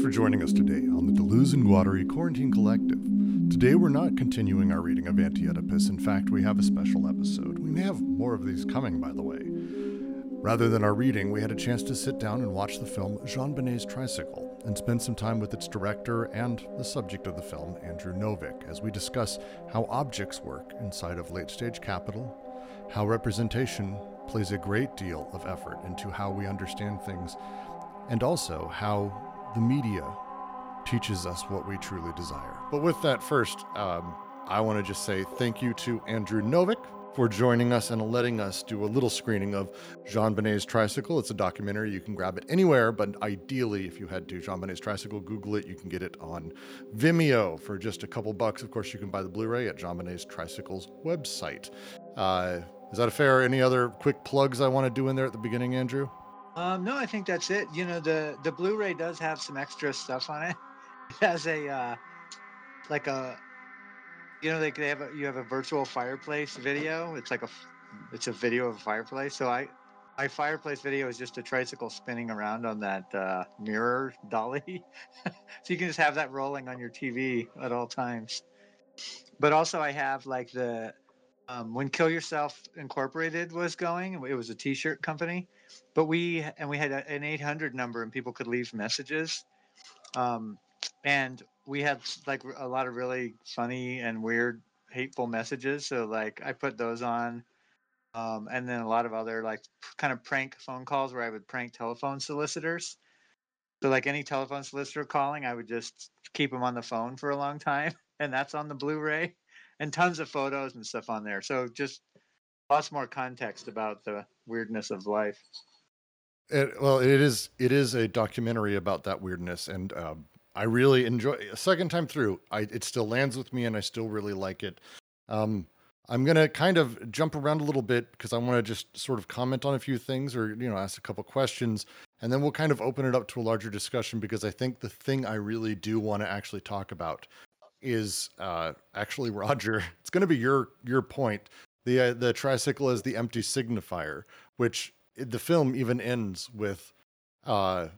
Thanks for joining us today on the Deleuze and Guattari Quarantine Collective. Today we're not continuing our reading of Anti Oedipus. In fact, we have a special episode. We may have more of these coming, by the way. Rather than our reading, we had a chance to sit down and watch the film JonBenét's Tricycle and spend some time with its director and the subject of the film, Andrew Novick, as we discuss how objects work inside of late stage capital, how representation plays a great deal of effort into how we understand things, and also how the media teaches us what we truly desire. But with that, first, um, I want to just say thank you to Andrew Novick for joining us and letting us do a little screening of JonBenét's Tricycle. It's a documentary. You can grab it anywhere, but ideally, if you head to JonBenét's Tricycle, Google it. You can get it on Vimeo for just a couple bucks. Of course, you can buy the Blu ray at JonBenét's Tricycle's website. Uh, is that a fair? Any other quick plugs I want to do in there at the beginning, Andrew? Um, no, I think that's it. You know, the the Blu-ray does have some extra stuff on it. It has a uh, like a you know, like they have a, you have a virtual fireplace video. It's like a it's a video of a fireplace. So I my fireplace video is just a tricycle spinning around on that uh, mirror dolly. so you can just have that rolling on your TV at all times. But also I have like the um, when Kill Yourself Incorporated was going, it was a T-shirt company, but we and we had a, an 800 number and people could leave messages, um, and we had like a lot of really funny and weird, hateful messages. So like I put those on, um, and then a lot of other like kind of prank phone calls where I would prank telephone solicitors. So like any telephone solicitor calling, I would just keep them on the phone for a long time, and that's on the Blu-ray and tons of photos and stuff on there. So just lots more context about the weirdness of life. It, well, it is it is a documentary about that weirdness, and um, I really enjoy. A second time through, I it still lands with me, and I still really like it. Um, I'm gonna kind of jump around a little bit because I want to just sort of comment on a few things, or you know, ask a couple questions, and then we'll kind of open it up to a larger discussion because I think the thing I really do want to actually talk about is uh, actually Roger. It's to be your your point. The uh, the tricycle is the empty signifier, which the film even ends with uh,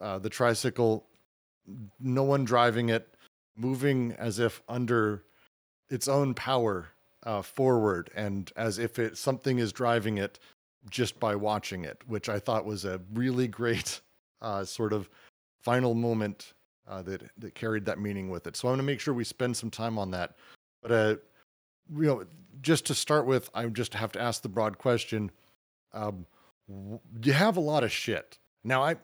uh, the tricycle, no one driving it, moving as if under its own power uh, forward, and as if it something is driving it just by watching it, which I thought was a really great uh, sort of final moment uh, that that carried that meaning with it. So I'm going to make sure we spend some time on that. But uh, you know, just to start with, I just have to ask the broad question: um, You have a lot of shit now. I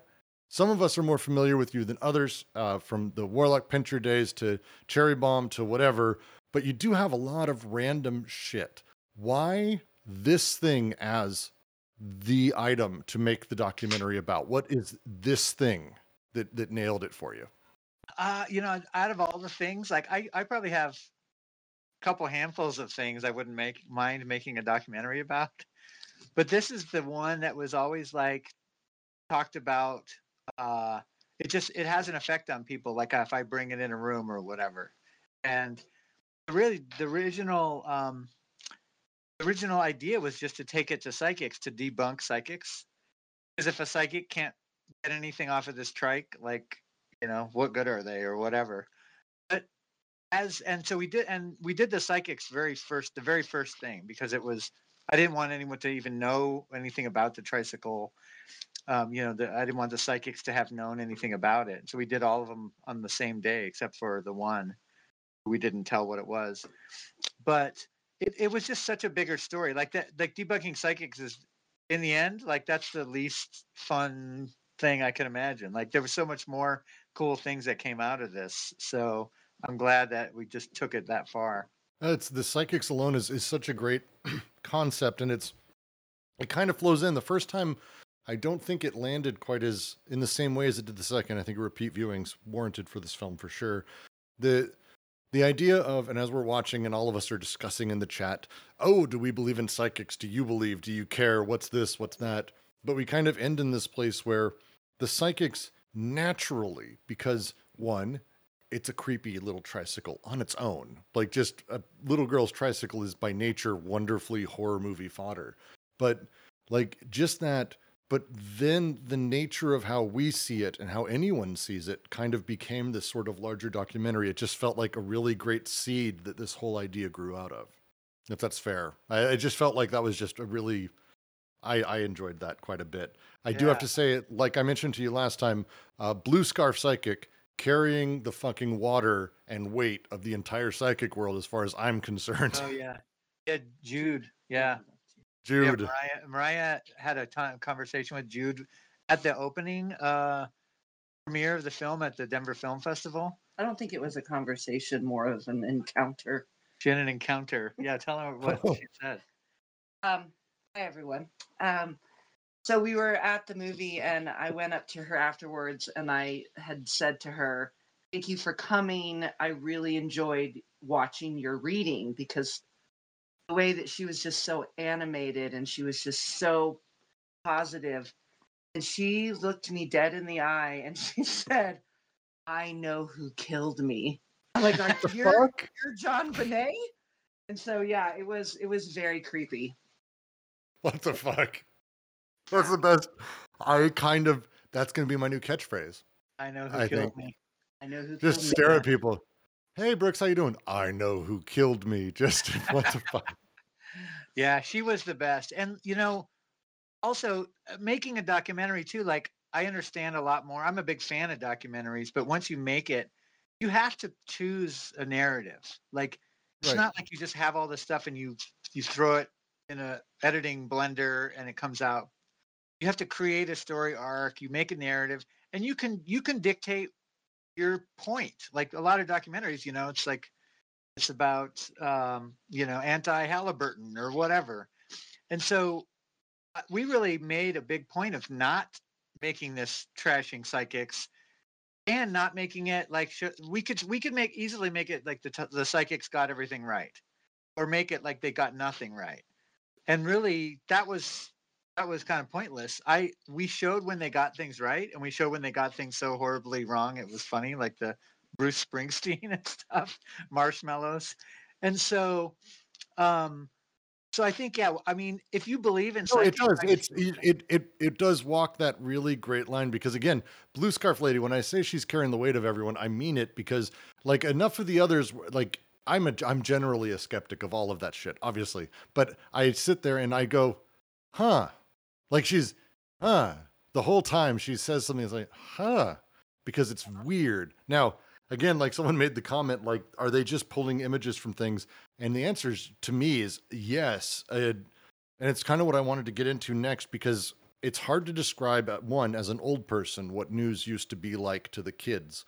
some of us are more familiar with you than others, uh, from the Warlock Pincher days to Cherry Bomb to whatever. But you do have a lot of random shit. Why this thing as the item to make the documentary about? What is this thing that that nailed it for you? Uh, you know, out of all the things, like I, I probably have couple handfuls of things I wouldn't make mind making a documentary about. But this is the one that was always like talked about. Uh, it just it has an effect on people. Like if I bring it in a room or whatever, and really the original um, the original idea was just to take it to psychics to debunk psychics. Because if a psychic can't get anything off of this trike, like you know what good are they or whatever as and so we did and we did the psychics very first the very first thing because it was i didn't want anyone to even know anything about the tricycle um, you know the, i didn't want the psychics to have known anything about it so we did all of them on the same day except for the one we didn't tell what it was but it, it was just such a bigger story like that like debunking psychics is in the end like that's the least fun thing I can imagine. Like there was so much more cool things that came out of this. So I'm glad that we just took it that far. It's the psychics alone is is such a great concept, and it's it kind of flows in. The first time, I don't think it landed quite as in the same way as it did the second. I think repeat viewings warranted for this film for sure. The the idea of and as we're watching and all of us are discussing in the chat, oh, do we believe in psychics? Do you believe? Do you care? What's this? What's that? But we kind of end in this place where the psychics naturally, because one, it's a creepy little tricycle on its own. Like just a little girl's tricycle is by nature wonderfully horror movie fodder. But like just that but then the nature of how we see it and how anyone sees it kind of became this sort of larger documentary. It just felt like a really great seed that this whole idea grew out of. If that's fair, I, I just felt like that was just a really, I, I enjoyed that quite a bit. I do have to say, like I mentioned to you last time, uh, Blue Scarf Psychic carrying the fucking water and weight of the entire psychic world, as far as I'm concerned. Oh yeah, yeah, Jude. Yeah, Jude, Yeah, Mariah, Mariah had a ton conversation with Jude at the opening uh, premiere of the film at the Denver Film Festival. I don't think it was a conversation, more of an encounter. She had an encounter. Yeah, tell her what she said. Um, hi everyone. Um, so we were at the movie, and I went up to her afterwards, and I had said to her, "Thank you for coming. I really enjoyed watching your reading because the way that she was just so animated and she was just so positive." And she looked me dead in the eye, and she said, "I know who killed me." I'm like, "Are the you're, fuck? you're JonBenét?" And so yeah, it was it was very creepy. What the fuck? That's the best. I kind of that's gonna be my new catchphrase. I know who I killed think- me. I know who Just killed me. stare at people. Hey Brooks, how you doing? I know who killed me. Just what the fuck? Yeah, she was the best. And you know, also uh, making a documentary too, like I understand a lot more. I'm a big fan of documentaries, but once you make it, you have to choose a narrative. Like it's Right. not like you just have all this stuff and you you throw it in a editing blender and it comes out. You have to create a story arc, you make a narrative, and you can you can dictate your point. Like a lot of documentaries, you know, it's like it's about um, you know anti Halliburton or whatever, and so uh, we really made a big point of not making this trashing psychics and not making it like we could we could make easily make it like the the psychics got everything right or make it like they got nothing right and really that was that was kind of pointless i we showed when they got things right and we showed when they got things so horribly wrong it was funny like the bruce springsteen and stuff marshmallows and so um so i think yeah i mean if you believe in No, it does. It's it, it it it does walk that really great line because again, Blue Scarf Lady. When I say she's carrying the weight of everyone, I mean it because like enough of the others. Like I'm a I'm generally a skeptic of all of that shit, obviously. But I sit there and I go, huh? Like she's, huh? The whole time she says something that's like, huh? Because it's weird. Now, again, like someone made the comment, like, are they just pulling images from things? And the answer to me is yes. Uh, and it's kind of what I wanted to get into next because it's hard to describe, uh, one, as an old person, what news used to be like to the kids.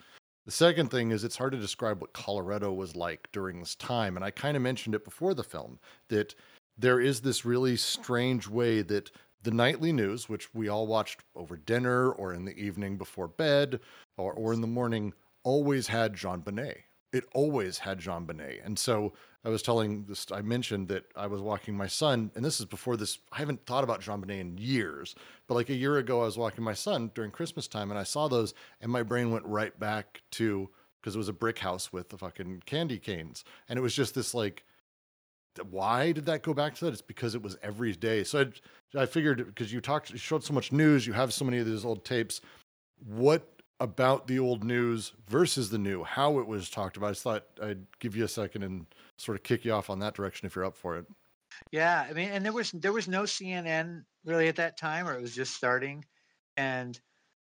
The second thing is it's hard to describe what Colorado was like during this time. And I kind of mentioned it before the film that there is this really strange way that the nightly news, which we all watched over dinner or in the evening before bed or, or in the morning, always had JonBenét. It always had JonBenét. And so I was telling this, I mentioned that I was walking my son, and this is before this, I haven't thought about JonBenét in years, but like a year ago, I was walking my son during Christmas time and I saw those, and my brain went right back to, because it was a brick house with the fucking candy canes. And it was just this like, why did that go back to that? It's because it was every day. So I, I figured because you talked, you showed so much news, you have so many of these old tapes. What about the old news versus the new? How it was talked about? I thought I'd give you a second and sort of kick you off on that direction if you're up for it. Yeah, I mean, and there was there was no CNN really at that time, or it was just starting, and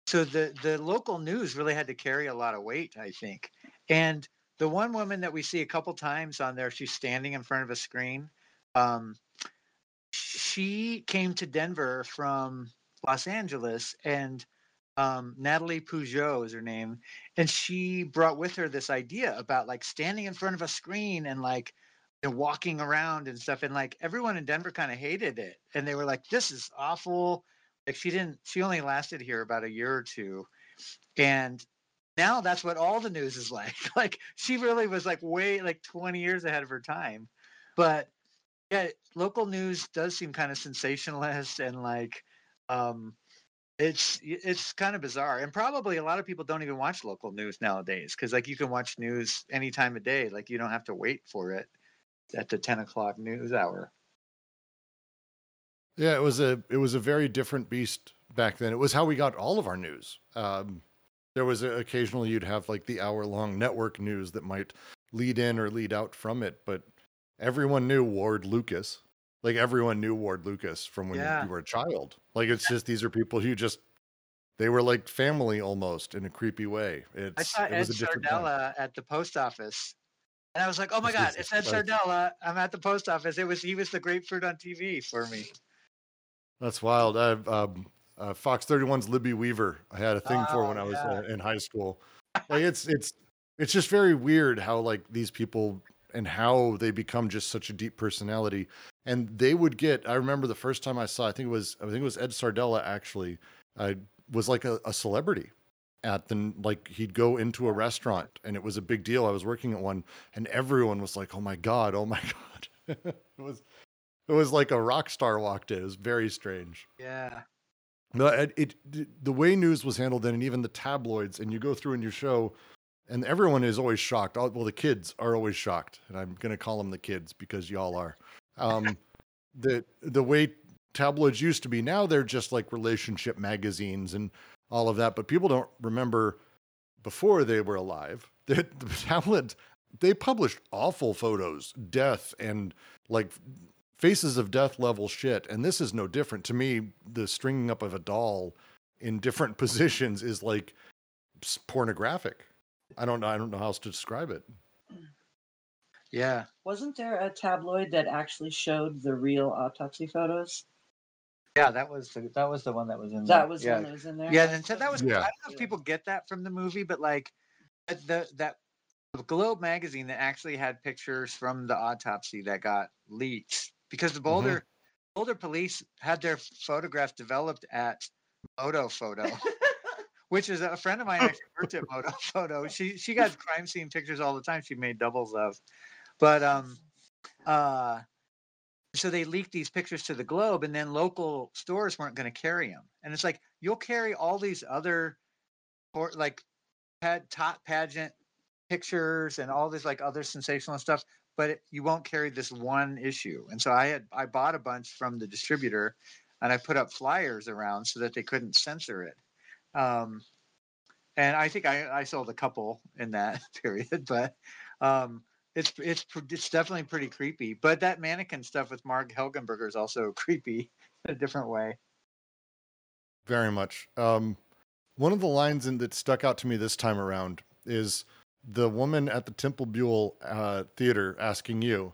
so the the local news really had to carry a lot of weight, I think. And the one woman that we see a couple times on there, she's standing in front of a screen. Um, she came to Denver from Los Angeles, and um, Natalie Pujo is her name, and she brought with her this idea about like standing in front of a screen and like and walking around and stuff and like everyone in denver kind of hated it and they were like this is awful like she didn't she only lasted here about a year or two and now that's what all the news is like like she really was like way like 20 years ahead of her time but yeah local news does seem kind of sensationalist and like um it's it's kind of bizarre and probably a lot of people don't even watch local news nowadays because like you can watch news any time of day like you don't have to wait for it at the 10 o'clock news hour Yeah, it was a it was a very different beast back then. It was how we got all of our news. Um, there was a, occasionally you'd have like the hour long network news that might lead in or lead out from it, but everyone knew Ward Lucas. Like everyone knew Ward Lucas from when Yeah. you were a child. Like it's just these are people who just they were like family almost in a creepy way. It's I saw it Ed was a different time. Sardella at the post office. And I was like, oh my God, it's Ed Sardella. I'm at the post office. It was he was the grapefruit on TV for me. That's wild. I um, uh, Fox 31's Libby Weaver. I had a thing for when Oh, I was yeah. uh, in high school. Like it's it's it's just very weird how like these people and how they become just such a deep personality. And they would get. I remember the first time I saw. I think it was. I think it was Ed Sardella actually. Uh, was like a, a celebrity at the like he'd go into a restaurant and it was a big deal. I was working at one and everyone was like, "Oh my god, oh my god." it was it was like a rock star walked in. It was very strange. Yeah. No, it, it the way news was handled then, and even the tabloids, and you go through in your show, and everyone is always shocked. All- Well, the kids are always shocked, and I'm going to call them the kids because y'all are. Um, the the way tabloids used to be now, they're just like relationship magazines and all of that. But people don't remember before they were alive that the tabloids they published awful photos, death, and like faces of death level shit and this is no different to me the stringing up of a doll in different positions is like pornographic i don't know i don't know how else to describe it Yeah. Wasn't there a tabloid that actually showed the real autopsy photos? Yeah, that was the that was the one that was in That there. was yeah. one that was in there. Yeah, and so that was. Yeah. I don't know if people get that from the movie, but like that- the that Globe magazine that actually had pictures from the autopsy that got leaked because the Boulder Boulder police had their photographs developed at Moto Photo, which is a friend of mine actually worked at Moto Photo. She she got crime scene pictures all the time. She made doubles of, but um, uh. So they leaked these pictures to the Globe, and then local stores weren't going to carry them. And it's like you'll carry all these other, or like, pad, top pageant pictures and all this like other sensational stuff, but it, you won't carry this one issue. And so I had I bought a bunch from the distributor, and I put up flyers around so that they couldn't censor it. Um, and I think I, I sold a couple in that period, but um, it's it's it's definitely pretty creepy. But that mannequin stuff with Marg Helgenberger is also creepy in a different way. very much um, one of the lines in that stuck out to me this time around is the woman at the temple buell uh, theater asking you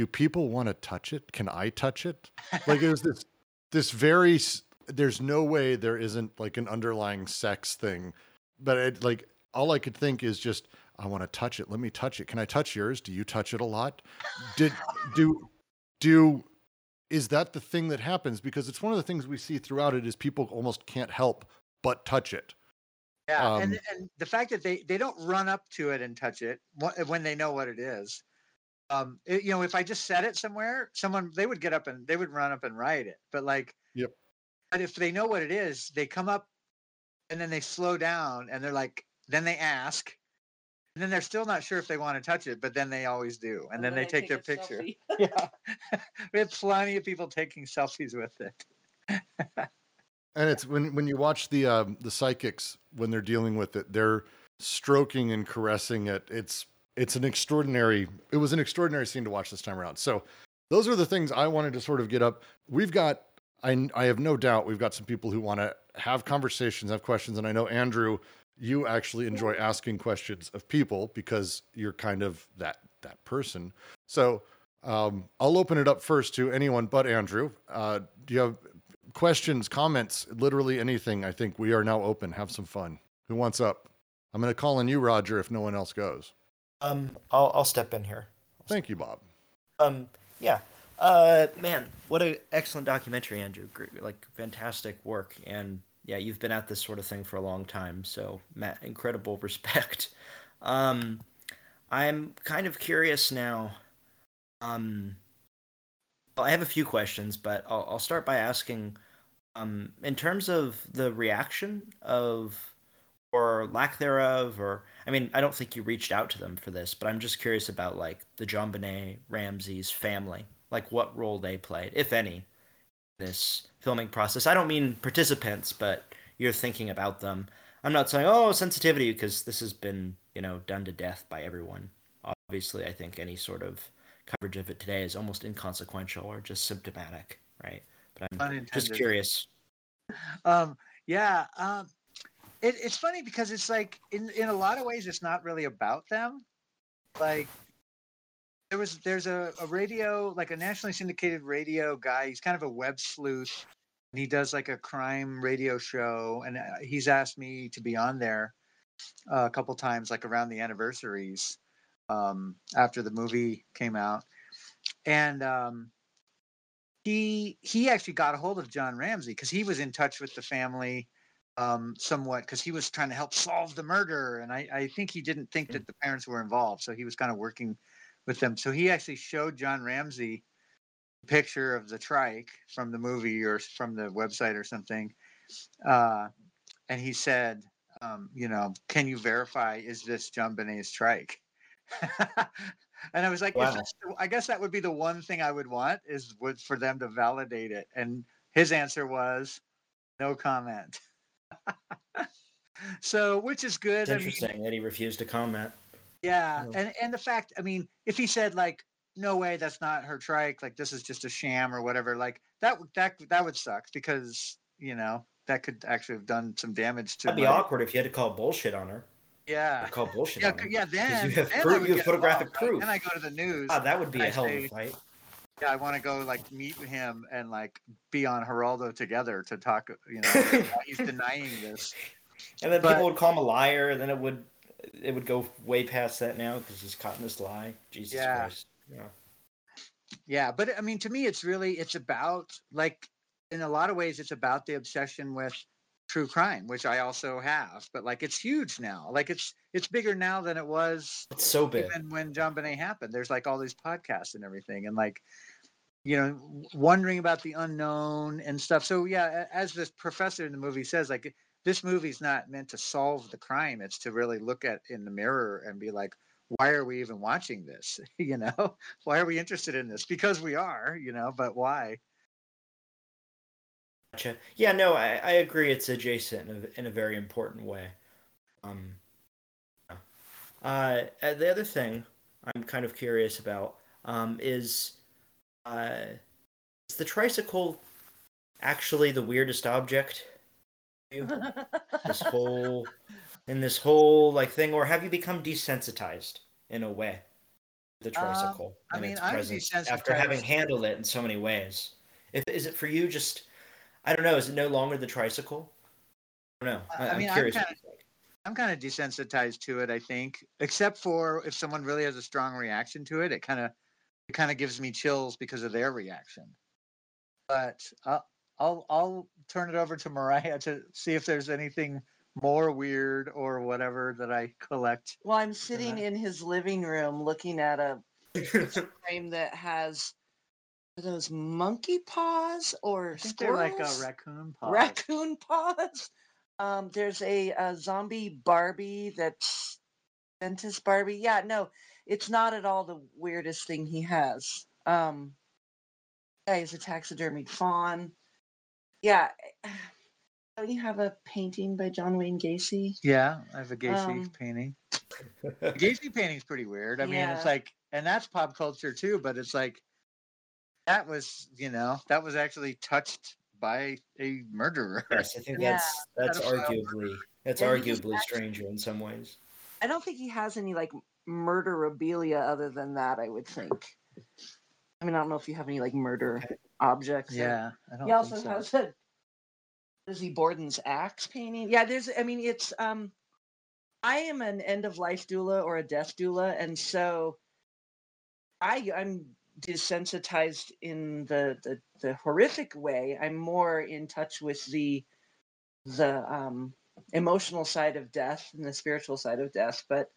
do people want to touch it? Can i touch it? Like it was this this very there's no way there isn't like an underlying sex thing. But it like all i could think is just i want to touch it. Let me touch it. Can i touch yours? Do you touch it a lot? Did do do is that the thing that happens? Because it's one of the things we see throughout it is people almost can't help but touch it Yeah, Um, and and the fact that they they don't run up to it and touch it when they know what it is. Um, it- you know, if I just set it somewhere, someone they would get up and they would run up and write it. But like, Yep. But if they know what it is, they come up, and then they slow down and they're like, then they ask, and then they're still not sure if they want to touch it, but then they always do, and, then, they take, their picture. Yeah, we have plenty of people taking selfies with it. and it's when when you watch the um, the psychics when they're dealing with it they're stroking and caressing it. It's it's an extraordinary it was an extraordinary scene to watch this time around. So those are the things i wanted to sort of get up. We've got i i have no doubt we've got some people who want to have conversations have questions and i know andrew you actually enjoy asking questions of people because you're kind of that that person. So um, i'll open it up first to anyone but andrew. Uh, do you have questions, comments, literally anything, I think we are now open. Have some fun. Who wants up? I'm going to call on you, Roger, if no one else goes. Um, I'll I'll step in here. Thank you, Bob. Um, yeah. Uh, man, what an excellent documentary, Andrew. Great, like fantastic work, and yeah, you've been at this sort of thing for a long time, so Matt, incredible respect. Um, I'm kind of curious now. Um, I have a few questions, but I'll I'll start by asking, um, in terms of the reaction of or lack thereof, or I mean, I don't think you reached out to them for this, but I'm just curious about like the JonBenét Ramsey's family, like what role they played, if any, this filming process. I don't mean participants, but you're thinking about them. I'm not saying oh sensitivity because this has been you know done to death by everyone. Obviously, I think any sort of coverage of it today is almost inconsequential or just symptomatic, right? But I'm Unintended. just curious. Um, yeah. Um, it, it's funny because it's like in in a lot of ways it's not really about them. Like there was there's a, a radio like a nationally syndicated radio guy. He's kind of a web sleuth. And he does like a crime radio show, and uh, he's asked me to be on there uh, a couple times, like around the anniversaries um, after the movie came out, and um, he he actually got a hold of John Ramsey because he was in touch with the family um, somewhat because he was trying to help solve the murder, and I, I think he didn't think that the parents were involved, so he was kind of working with them. So he actually showed John Ramsey a picture of the trike from the movie or from the website or something, uh, and he said, um, you know, can you verify is this JonBenét's trike? and I was like, Wow. the- I guess that would be the one thing I would want is would for them to validate it. And his answer was no comment. so, which is good. It's I mean, interesting that he refused to comment. yeah, and and the fact, I mean, if he said like, no way, that's not her trike, like this is just a sham or whatever, like that would that that would suck because you know that could actually have done some damage to. That'd be my- awkward if you had to call bullshit on her. Yeah. Call bullshit Yeah, yeah. Then you have then I proof- you have photographic involved, right? proof. Then I go to the news. Ah, that would be a hell of a fight. yeah, I want to go like meet him and like be on Geraldo together to talk. You know, he's denying this. And then But- people would call him a liar, and then it would it would go way past that now because he's caught in this lie. Jesus Yeah. Christ. Yeah. Yeah, but I mean, to me, it's really it's about like in a lot of ways, it's about the obsession with true crime, which I also have. But like, it's huge now. Like, it's it's bigger now than it was It's so big. even when JonBenét happened. There's like all these podcasts and everything, and like, you know, wondering about the unknown and stuff. So yeah, as this professor in the movie says, like this movie's not meant to solve the crime. It's to really look at in the mirror and be like, why are we even watching this? you know, why are we interested in this? Because we are, you know, but why? Gotcha. Yeah, no, I, I agree. It's adjacent in a, in a very important way. Um, uh, uh, the other thing I'm kind of curious about um, is uh, is the tricycle actually the weirdest object? this whole in this whole like thing, or have you become desensitized in a way? to The Um, tricycle. I and mean, its I'm presence after having handled it in so many ways. If, is it for you just? I don't know. Is it no longer the tricycle? I don't know. I- I, I am mean, I'm curious. kinda- I'm kind of desensitized to it, I think, except for if someone really has a strong reaction to it, it kind of it kind of gives me chills because of their reaction. But I'll, I'll I'll turn it over to Mariah to see if there's anything more weird or whatever that I collect. Well, I'm sitting uh-huh. in his living room looking at a frame that has are those monkey paws or they're like a raccoon paw. raccoon paws. Um, there's a, a zombie Barbie that's dentist Barbie. Yeah, no, it's not at all the weirdest thing he has. Um, yeah, he's a taxidermied fawn. Yeah. Don't you have a painting by John Wayne Gacy? Yeah, I have a Gacy Um, painting. The Gacy painting's pretty weird. I mean, it's like, and that's pop culture too. But it's like that was, you know, that was actually touched by a murderer. yes, I think Yeah. that's that's Pedophile arguably that's And arguably actually- stranger in some ways. I don't think he has any like murderabilia other than that. I would think. I mean, I don't know if you have any like murder objects. or- Yeah, I don't He also think so. has a Lizzie Borden's axe painting. Yeah, there's. I mean, it's. Um, I am an end of life doula or a death doula, and so I I'm desensitized in the the, the horrific way. I'm more in touch with the the um, emotional side of death and the spiritual side of death. But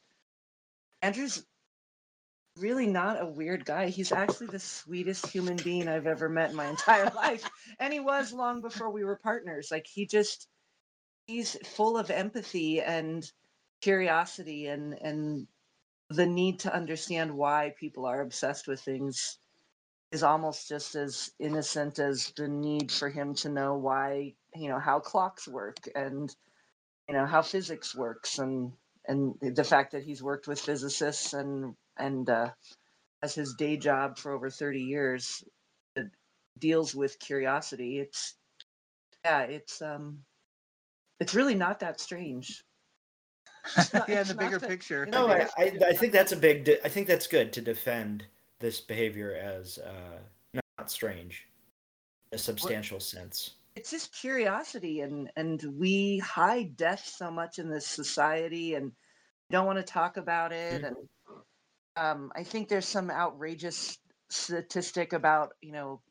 Andrew's really not a weird guy. He's actually the sweetest human being I've ever met in my entire life. And he was long before we were partners. Like he just he's full of empathy and curiosity and and the need to understand why people are obsessed with things is almost just as innocent as the need for him to know why you know how clocks work and you know how physics works and and the fact that he's worked with physicists and and uh, as his day job for over 30 years that deals with curiosity it's yeah it's um it's really not that strange not- yeah, in the bigger that- picture. in the No, I, I, I think that's a big. De- I think that's good to defend this behavior as uh, not strange, in a substantial sense. it's just curiosity and and we hide death so much in this society and don't want to talk about it Mhm. and um, i think there's some outrageous statistic about you know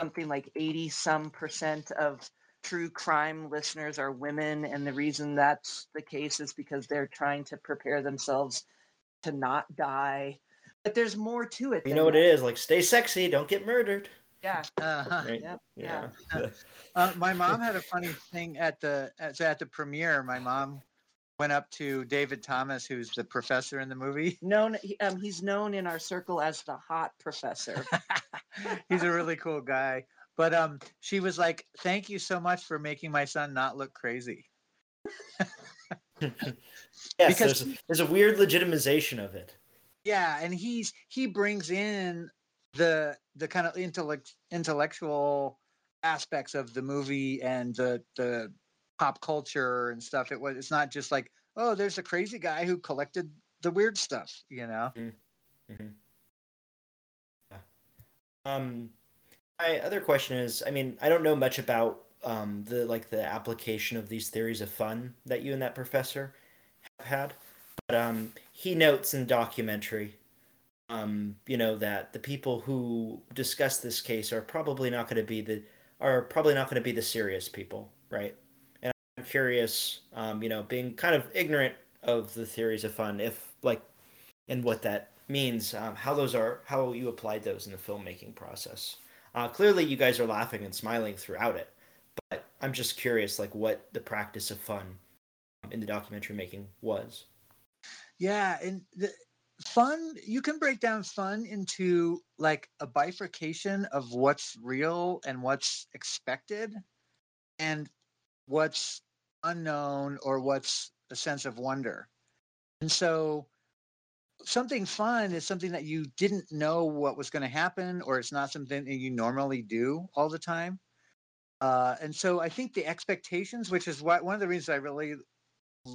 something like 80 some percent of true crime listeners are women and the reason that's the case is because they're trying to prepare themselves to not die but there's more to it You know what that. it is? Like, stay sexy, don't get murdered. yeah Uh-huh. Right? Yep, Yeah. Uh, my mom had a funny thing at the at, so at the premiere. My mom went up to David Thomas, who's the professor in the movie. known um, he's known in our circle as the hot professor He's a really cool guy. But um, she was like, "Thank you so much for making my son not look crazy." Yes, Because- there's, there's a weird legitimization of it. Yeah, and he's he brings in the the kind of intellect intellectual aspects of the movie and the the pop culture and stuff. It was it's not just like oh, there's a crazy guy who collected the weird stuff, you know. Um, my other question is, I mean, I don't know much about um the like the application of these theories of fun that you and that professor have had, but um, he notes in the documentary, um, you know, that the people who discuss this case are probably not going to be the are probably not going to be the serious people, right? And I'm curious, um, you know, being kind of ignorant of the theories of fun, if like, and what that means, um, how those are, how you applied those in the filmmaking process. Uh, clearly, you guys are laughing and smiling throughout it, but I'm just curious, like, what the practice of fun in the documentary making was. Yeah, and the fun you can break down fun into like a bifurcation of what's real and what's expected and what's unknown or what's a sense of wonder. And so something fun is something that you didn't know what was going to happen or it's not something that you normally do all the time. Uh, and so I think the expectations, which is why one of the reasons I really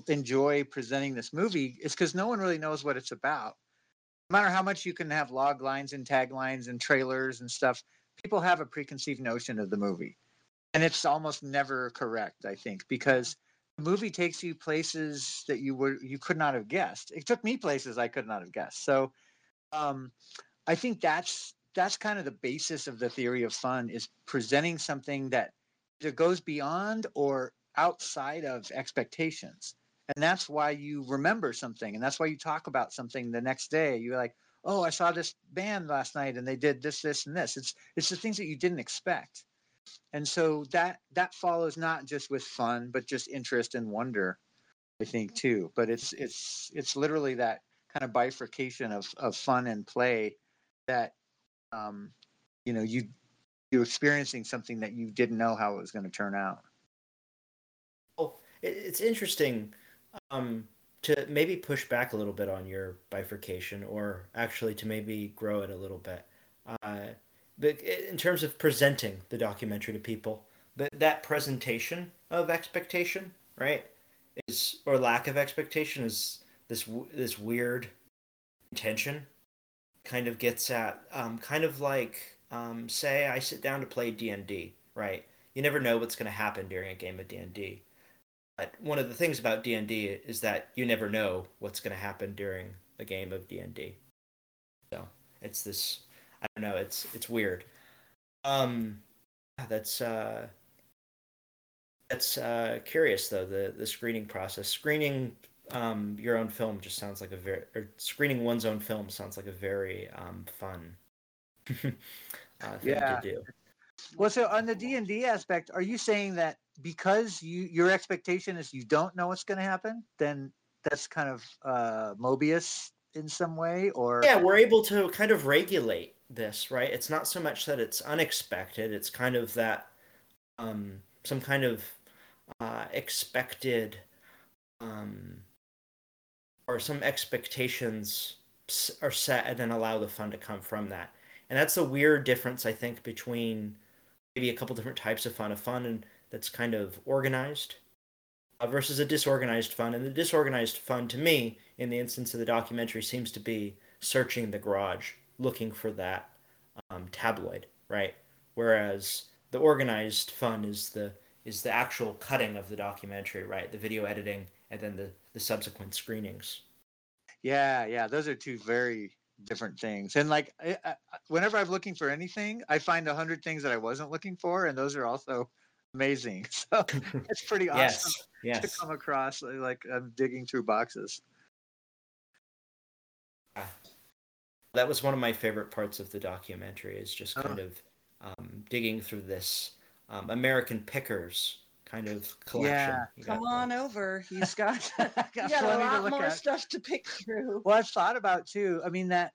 enjoy presenting this movie is because no one really knows what it's about. No matter how much you can have log lines and taglines and trailers and stuff, people have a preconceived notion of the movie. And it's almost never correct, I think, because movie takes you places that you would you could not have guessed. It took me places I could not have guessed. So um, I think that's that's kind of the basis of the theory of fun is presenting something that either goes beyond or outside of expectations and that's why you remember something and that's why you talk about something the next day you're like oh i saw this band last night and they did this this and this it's it's the things that you didn't expect and so that that follows not just with fun but just interest and wonder i think too. But it's it's it's literally that kind of bifurcation of of fun and play that um you know you you're experiencing something that you didn't know how it was going to turn out. Well, it's interesting um, to maybe push back a little bit on your bifurcation, or actually to maybe grow it a little bit. Uh, but in terms of presenting the documentary to people, that that presentation of expectation, right, is or lack of expectation is this this weird tension. Kind of gets at um, kind of like um, say I sit down to play D and D, right? You never know what's going to happen during a game of D and D. But one of the things about D and D is that you never know what's going to happen during a game of D and D. So it's this. I don't know. It's it's weird. Um, that's uh, that's uh, curious though. The the screening process, screening um your own film just sounds like a very or screening one's own film sounds like a very um fun uh, thing Yeah. to do. Well, so on the D and D aspect, are you saying that because you your expectation is you don't know what's going to happen, then that's kind of uh, Mobius in some way, or Yeah, we're able to kind of regulate this, right? It's not so much that it's unexpected, it's kind of that um, some kind of uh, expected um, or some expectations are set and then allow the fun to come from that. And that's a weird difference, I think, between maybe a couple different types of fun. A fun and that's kind of organized uh, versus a disorganized fun. And the disorganized fun, to me, in the instance of the documentary, seems to be searching the garage, looking for that um, tabloid, right? Whereas the organized fun is the is the actual cutting of the documentary, right? The video editing and then the the subsequent screenings. Yeah, yeah, those are two very different things. And like, I, I, whenever I'm looking for anything, I find a hundred things that I wasn't looking for, and those are also amazing. So it's pretty awesome yes, yes. to come across. Like I'm digging through boxes. That was one of my favorite parts of the documentary. Is just kind Oh. of um, digging through this um, American Pickers kind of collection. Yeah. You got Come the- on over. He's got, Got he's got a plenty to lot look more at. stuff to pick through. Well, I've thought about too. I mean that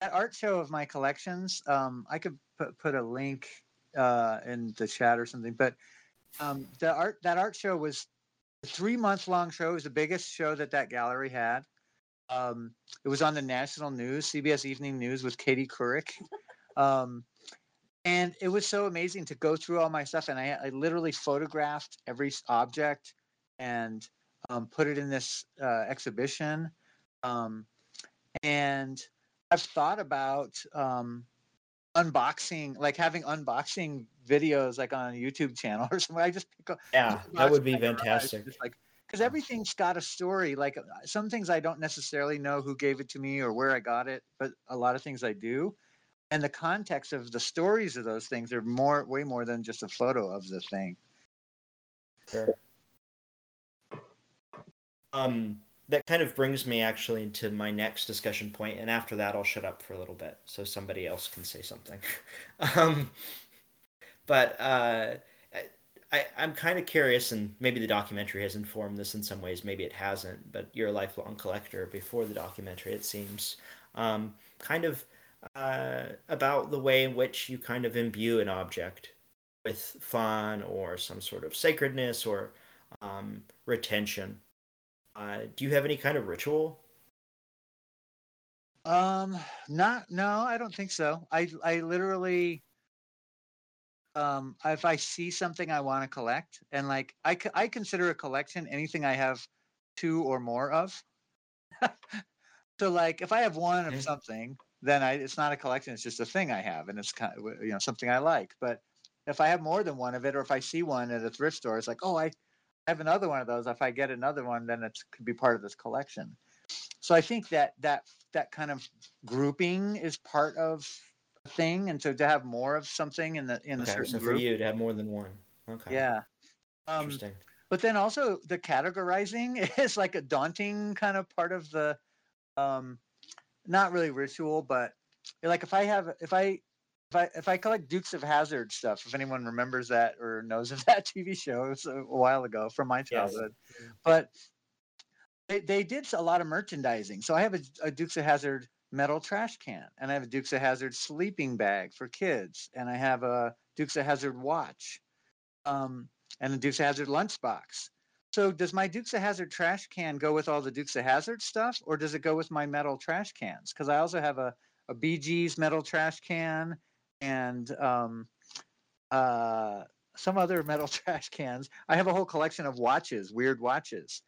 that art show of my collections. Um, I could put put a link uh, in the chat or something. But um, the art that art show was a three month long show. It was the biggest show that that gallery had. Um, it was on the national news, CBS Evening News with Katie Couric. Um, and it was so amazing to go through all my stuff. And I, I literally photographed every object and um, put it in this uh, exhibition. Um, and I've thought about um, unboxing, like having unboxing videos, like on a YouTube channel or something. I just pick up Yeah, that would be fantastic. just like because everything's got a story. Like uh, some things I don't necessarily know who gave it to me or where I got it, but a lot of things I do. And the context of the stories of those things are more, way more than just a photo of the thing. Sure. Um, that kind of brings me actually to my next discussion point, and after that, I'll shut up for a little bit so somebody else can say something. um, but uh, I, I'm kind of curious, and maybe the documentary has informed this in some ways, maybe it hasn't, but you're a lifelong collector before the documentary, it seems. Um, kind of uh, about the way in which you kind of imbue an object with fun or some sort of sacredness or um, retention. Uh, do you have any kind of ritual? Um, not, no, I don't think so. I, I literally, um, if I see something I want to collect, and like I consider a collection anything I have two or more of. so like, if I have one of something, then I, it's not a collection; it's just a thing I have, and it's kind of you know something I like. But if I have more than one of it, or if I see one at a thrift store, it's like, oh, I have another one of those. If I get another one, then it could be part of this collection. So I think that that that kind of grouping is part of thing, and so to have more of something in the in the Okay, certain so for group, you to have more than one. Okay. yeah. Um, Interesting. but then also the categorizing is like a daunting kind of part of the, um, not really ritual, but like if I have if I if I if I collect Dukes of Hazzard stuff, if anyone remembers that or knows of that TV show, it was a while ago from my Yes. childhood, but they, they did a lot of merchandising. So I have a, a Dukes of Hazzard metal trash can, and I have a Dukes of Hazzard sleeping bag for kids, and I have a Dukes of Hazzard watch, um, and a Dukes of Hazzard lunchbox. So does my Dukes of Hazzard trash can go with all the Dukes of Hazzard stuff, or does it go with my metal trash cans? Because I also have a a Bee Gees metal trash can and um, uh, some other metal trash cans. I have a whole collection of watches, weird watches.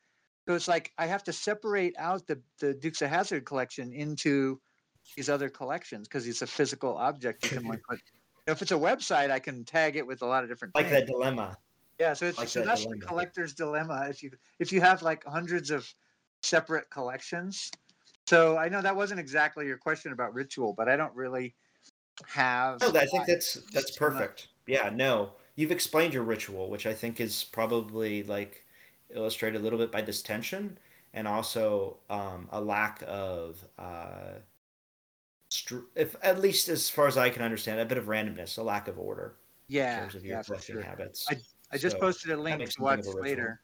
So it's like I have to separate out the the Dukes of Hazzard collection into these other collections because it's a physical object. You can like put. If it's a website, I can tag it with a lot of different Like things. that dilemma. Yeah, so it's like so that that's dilemma. the collector's dilemma. If you if you have like hundreds of separate collections. So I know that wasn't exactly your question about ritual, but I don't really have. No, I think that's that's perfect. Yeah, no, you've explained your ritual, which I think is probably like illustrated a little bit by this tension and also um, a lack of, uh, str- if at least as far as I can understand, a bit of randomness, a lack of order Yeah, in yeah, terms of your yeah, collecting sure. habits. I just So, posted a link to watch something of a ritual. later.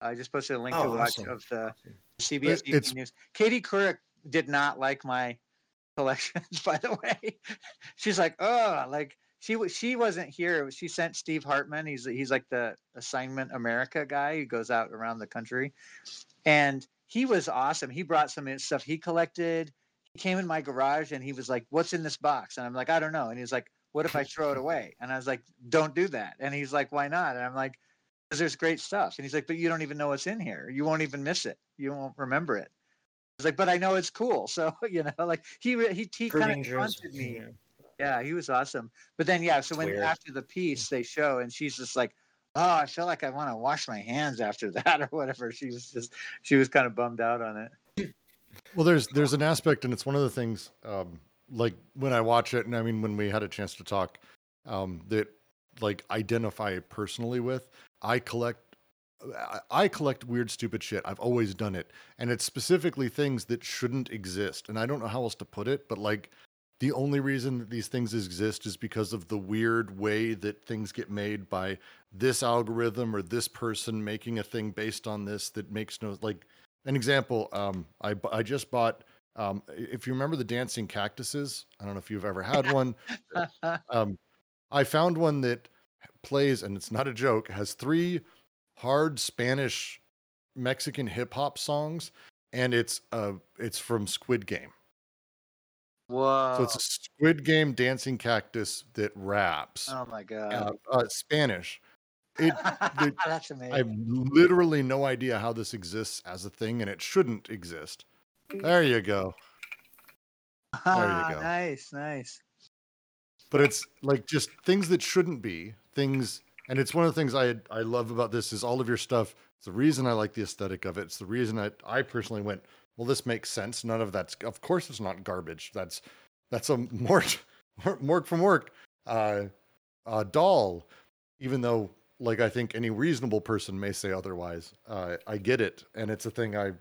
I just posted a link Oh, to watch awesome. of the CBS It- it's- Evening News. Katie Couric did not like my collections, by the way. She's like, oh, like she was she wasn't here. She sent Steve Hartman. He's he's like the Assignment America guy who goes out around the country, and he was awesome. He brought some stuff he collected. He came in my garage and he was like, "What's in this box?" And I'm like, "I don't know." And he's like, "What if I throw it away?" And I was like, "Don't do that." And he's like, "Why not?" And I'm like, "Because there's great stuff." And he's like, "But you don't even know what's in here. You won't even miss it. You won't remember it." I was like, "But I know it's cool." So you know, like he he he kind of haunted me. Yeah, he was awesome. But then yeah, so when weird. after the piece they show and she's just like, "Oh, I feel like I want to wash my hands after that or whatever." She was just she was kind of bummed out on it. Well, there's there's an aspect, and it's one of the things. Um, like when I watch it, and I mean when we had a chance to talk, um, that like identify personally with. I collect. I- I collect weird, stupid shit. I've always done it, and it's specifically things that shouldn't exist. And I don't know how else to put it, but like the only reason that these things exist is because of the weird way that things get made by this algorithm or this person making a thing based on this that makes no like an example um i i just bought um if you remember the dancing cactuses i don't know if you've ever had one um i found one that plays and it's not a joke has three hard spanish mexican hip hop songs and it's uh it's from squid game Whoa. so it's a Squid Game dancing cactus that raps. oh my god. Uh, uh, Spanish. It, the- That's amazing. I have literally no idea how this exists as a thing, and it shouldn't exist. There you go. there you go. Nice, nice. But it's like just things that shouldn't be things, and it's one of the things I I love about this is all of your stuff. It's the reason I like the aesthetic of it. It's the reason I I personally went. Well, this makes sense. None of that's of course it's not garbage. That's that's a Mork Mork from Ork uh, uh, doll. Even though, like, I think any reasonable person may say otherwise. Uh, I get it, and it's a thing I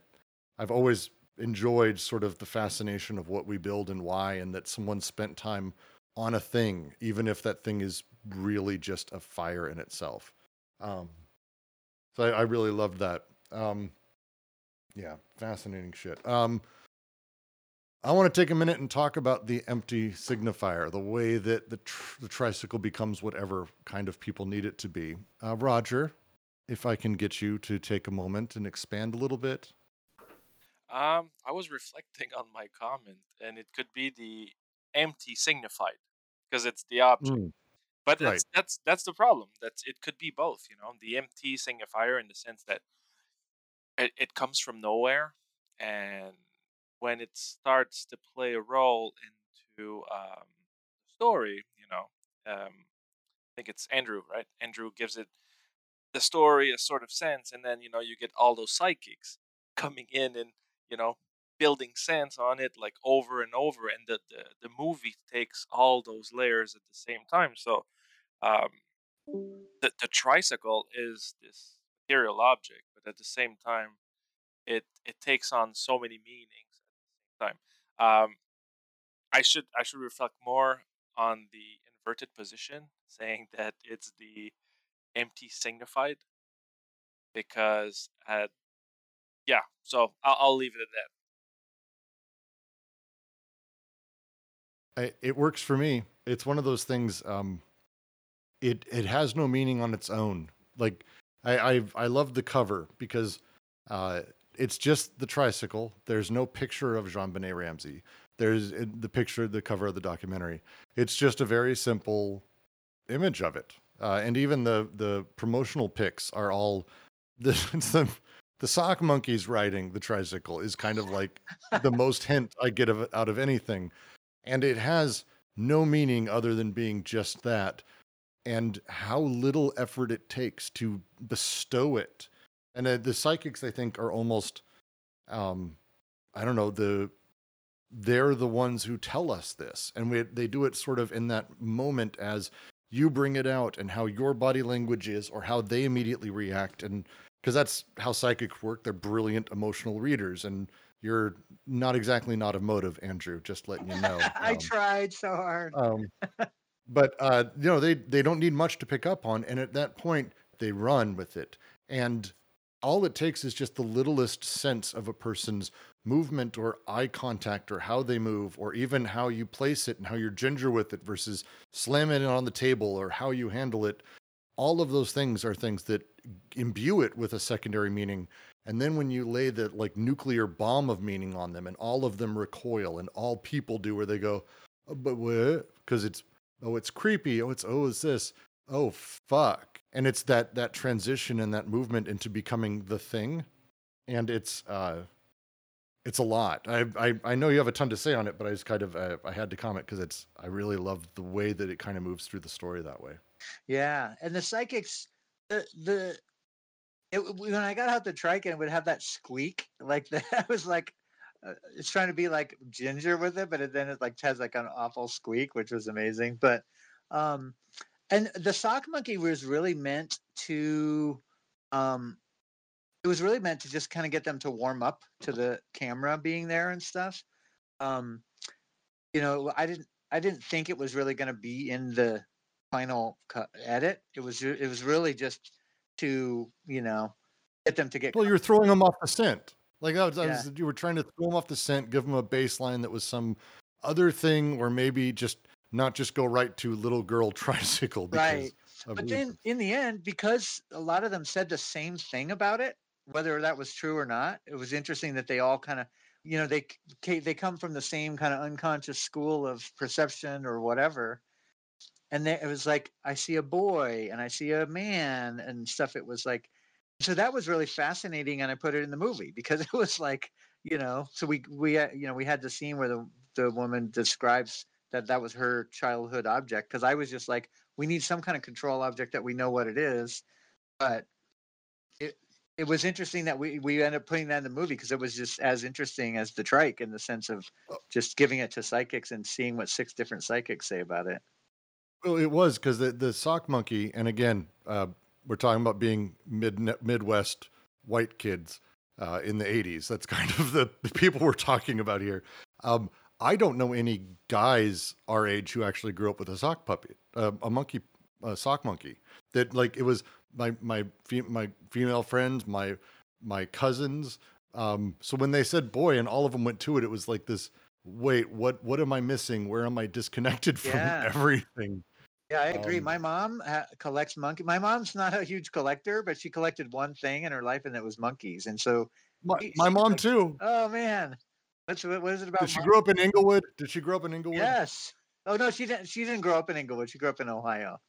I've always enjoyed. Sort of the fascination of what we build and why, and that someone spent time on a thing, even if that thing is really just a fire in itself. Um, so I, I really loved that. Um, yeah, fascinating shit. Um, I want to take a minute and talk about the empty signifier, the way that the, tr- the tricycle becomes whatever kind of people need it to be. Uh, Roger, if I can get you to take a moment and expand a little bit. Um, I was reflecting on my comment, and it could be the empty signified because it's the object. Mm, But right. that's that's that's the problem. That's it could be both. You know, the empty signifier in the sense that it, it comes from nowhere, and when it starts to play a role into um, the story, you know, um, I think it's Andrew, right? Andrew gives it the story a sort of sense, and then you know you get all those psychics coming in and you know building sense on it like over and over, and the the, the movie takes all those layers at the same time. So um, the the tricycle is this material object, at the same time, it it takes on so many meanings at the same time. Um, I should I should reflect more on the inverted position, saying that it's the empty signified, because uh, yeah. So I'll, I'll leave it at that. It works for me. It's one of those things. Um, it it has no meaning on its own. Like I I, I love the cover because uh, it's just the tricycle. There's no picture of JonBenét Ramsey. There's the picture, the cover of the documentary. It's just a very simple image of it, uh, and even the the promotional pics are all the the the sock monkeys riding the tricycle is kind of like the most hint I get of out of anything and it has no meaning other than being just that and how little effort it takes to bestow it. And uh, the psychics i think are almost um i don't know the they're the ones who tell us this. And we, they do it sort of in that moment as you bring it out and how your body language is or how they immediately react. And because that's how psychics work. They're brilliant emotional readers and you're not exactly not emotive andrew just letting you know. I Um, tried so hard. um, but uh, you know they they don't need much to pick up on, and at that point they run with it. And all it takes is just the littlest sense of a person's movement or eye contact or how they move or even how you place it and how you're ginger with it versus slamming it on the table or how you handle it. All of those things are things that imbue it with a secondary meaning. And then when you lay that like nuclear bomb of meaning on them and all of them recoil and all people do where they go oh, but what? Because it's oh it's creepy oh it's oh it's this oh fuck. And it's that that transition and that movement into becoming the thing. And it's uh it's a lot. I i, I know you have a ton to say on it but i just kind of uh, i had to comment because it's i really love the way that it kind of moves through the story that way. Yeah, and the psychics, the the it, when I got out the trike and it would have that squeak, like that I was like, it's trying to be like ginger with it, but it, then it like has like an awful squeak, which was amazing. But um, and the sock monkey was really meant to um, it was really meant to just kind of get them to warm up to the camera being there and stuff. Um, you know, I didn't I didn't think it was really going to be in the final cut edit. It was it was really just to you know get them to get. well you're throwing them off the scent like that was, Yeah. was you were trying to throw them off the scent give them a baseline that was some other thing or maybe just not just go right to little girl tricycle right. But then in the end, because a lot of them said the same thing about it, whether that was true or not, it was interesting that they all kind of, you know, they they come from the same kind of unconscious school of perception or whatever. And they, it was like I see a boy and I see a man and stuff. It was like, so that was really fascinating, and I put it in the movie because it was like, you know, so we we uh, you know we had the scene where the the woman describes that that was her childhood object because I was just like, we need some kind of control object that we know what it is. But it it was interesting that we we ended up putting that in the movie because it was just as interesting as the trike in the sense of just giving it to psychics and seeing what six different psychics say about it. Well, it was because the, the sock monkey, and again, uh, we're talking about being mid Midwest white kids uh, in the '80s. That's kind of the, the people we're talking about here. Um, I don't know any guys our age who actually grew up with a sock puppet, uh, a monkey, a sock monkey. That like it was my my my female friends, my my cousins. Um, so when they said boy, and all of them went to it, it was like this. Wait, what? What am I missing? Where am I disconnected from Yeah. everything? Yeah, I agree. Um, My mom ha- collects monkey. My mom's not a huge collector, but she collected one thing in her life, and it was monkeys. And so, My, She- my mom like- too. oh man, what's what, what is it about? Did she mon- grow up in Inglewood? Did she grow up in Inglewood? Yes. Oh no, she didn't. She didn't grow up in Inglewood. She grew up in Ohio.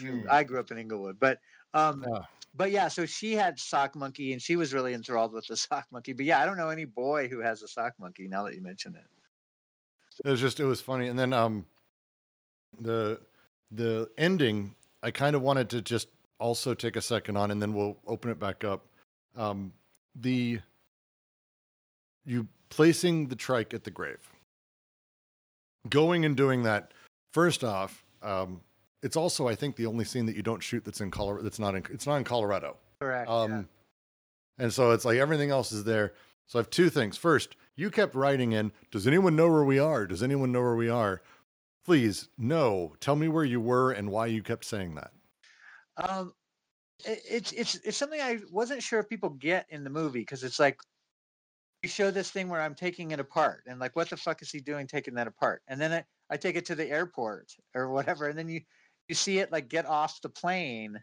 Hmm. I grew up in Inglewood, but um, Yeah. but yeah. So she had sock monkey, and she was really enthralled with the sock monkey. But yeah, I don't know any boy who has a sock monkey. Now that you mention it. It was just it was funny. And then um the the ending, I kind of wanted to just also take a second on and then we'll open it back up. Um the you placing the trike at the grave. Going and doing that, first off, um, it's also I think the only scene that you don't shoot that's in Colorado that's not in it's not in Colorado. Correct. yeah. Um, and so it's like everything else is there. So I have two things. First, you kept writing in, does anyone know where we are? Does anyone know where we are? Please, no. Tell me where you were and why you kept saying that. Um, it, it's it's it's something I wasn't sure if people get in the movie because it's like you show this thing where I'm taking it apart and like what the fuck is he doing taking that apart? And then I, I take it to the airport or whatever, and then you you see it like get off the plane,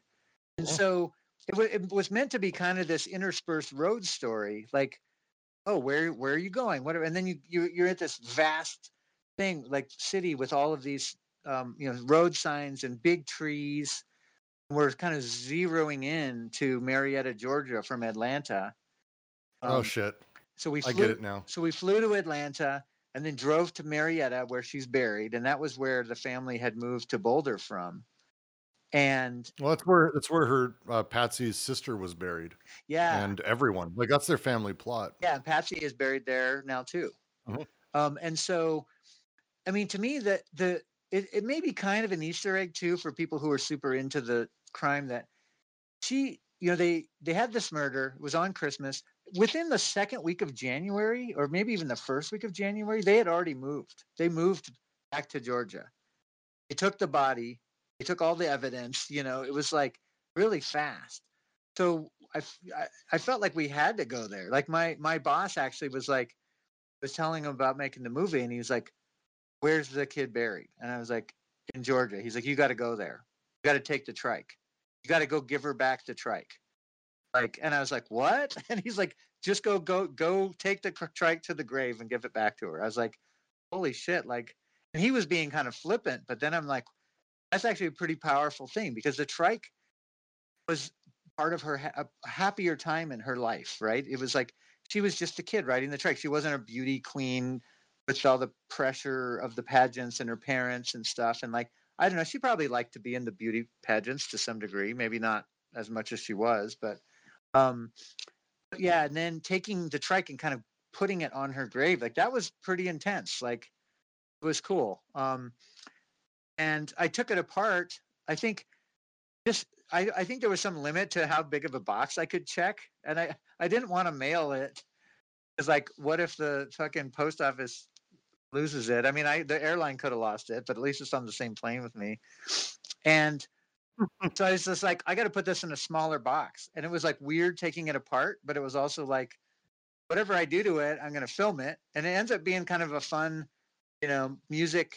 and Yeah. so it, wa it was meant to be kind of this interspersed road story, like oh where where are you going whatever, and then you you you're at this vast thing like city with all of these um, you know road signs and big trees we're kind of zeroing in to Marietta, Georgia from Atlanta. oh Um, shit. so we I get it now. So we flew to Atlanta and then drove to Marietta where she's buried, and that was where the family had moved to Boulder from. And Well, that's where that's where her uh, Patsy's sister was buried, yeah, and everyone like that's their family plot. yeah, and Patsy is buried there now too. Mhm. Um, and so, I mean, to me, that the it, it may be kind of an Easter egg too for people who are super into the crime that she, you know, they they had this murder. Was on Christmas. Within the second week of January, or maybe even the first week of January, they had already moved. They moved back to Georgia. They took the body. They took all the evidence. You know, it was like really fast. So I I felt like we had to go there. Like my my boss actually was like was telling him about making the movie, and he was like, "Where's the kid buried?" And I was like, "In Georgia." He's like, "You got to go there. You got to take the trike. You got to go give her back the trike." Like, and I was like, "What?" And he's like, "Just go go go take the trike to the grave and give it back to her." I was like, "Holy shit!" Like, and he was being kind of flippant, but then I'm like, "That's actually a pretty powerful thing because the trike." was part of her ha- a happier time in her life, right? It was like she was just a kid riding the trike. She wasn't a beauty queen with all the pressure of the pageants and her parents and stuff. And like, I don't know, she probably liked to be in the beauty pageants to some degree, maybe not as much as she was, but um but yeah, and then taking the trike and kind of putting it on her grave, like that was pretty intense. Like it was cool. Um and I took it apart. I think just I, I think there was some limit to how big of a box I could check, and I I didn't want to mail it. It's like, what if the fucking post office loses it? I mean, I the airline could have lost it, but at least it's on the same plane with me. And so I was just like, I got to put this in a smaller box, and it was like weird taking it apart, but it was also like, whatever I do to it, I'm going to film it, and it ends up being kind of a fun, you know, music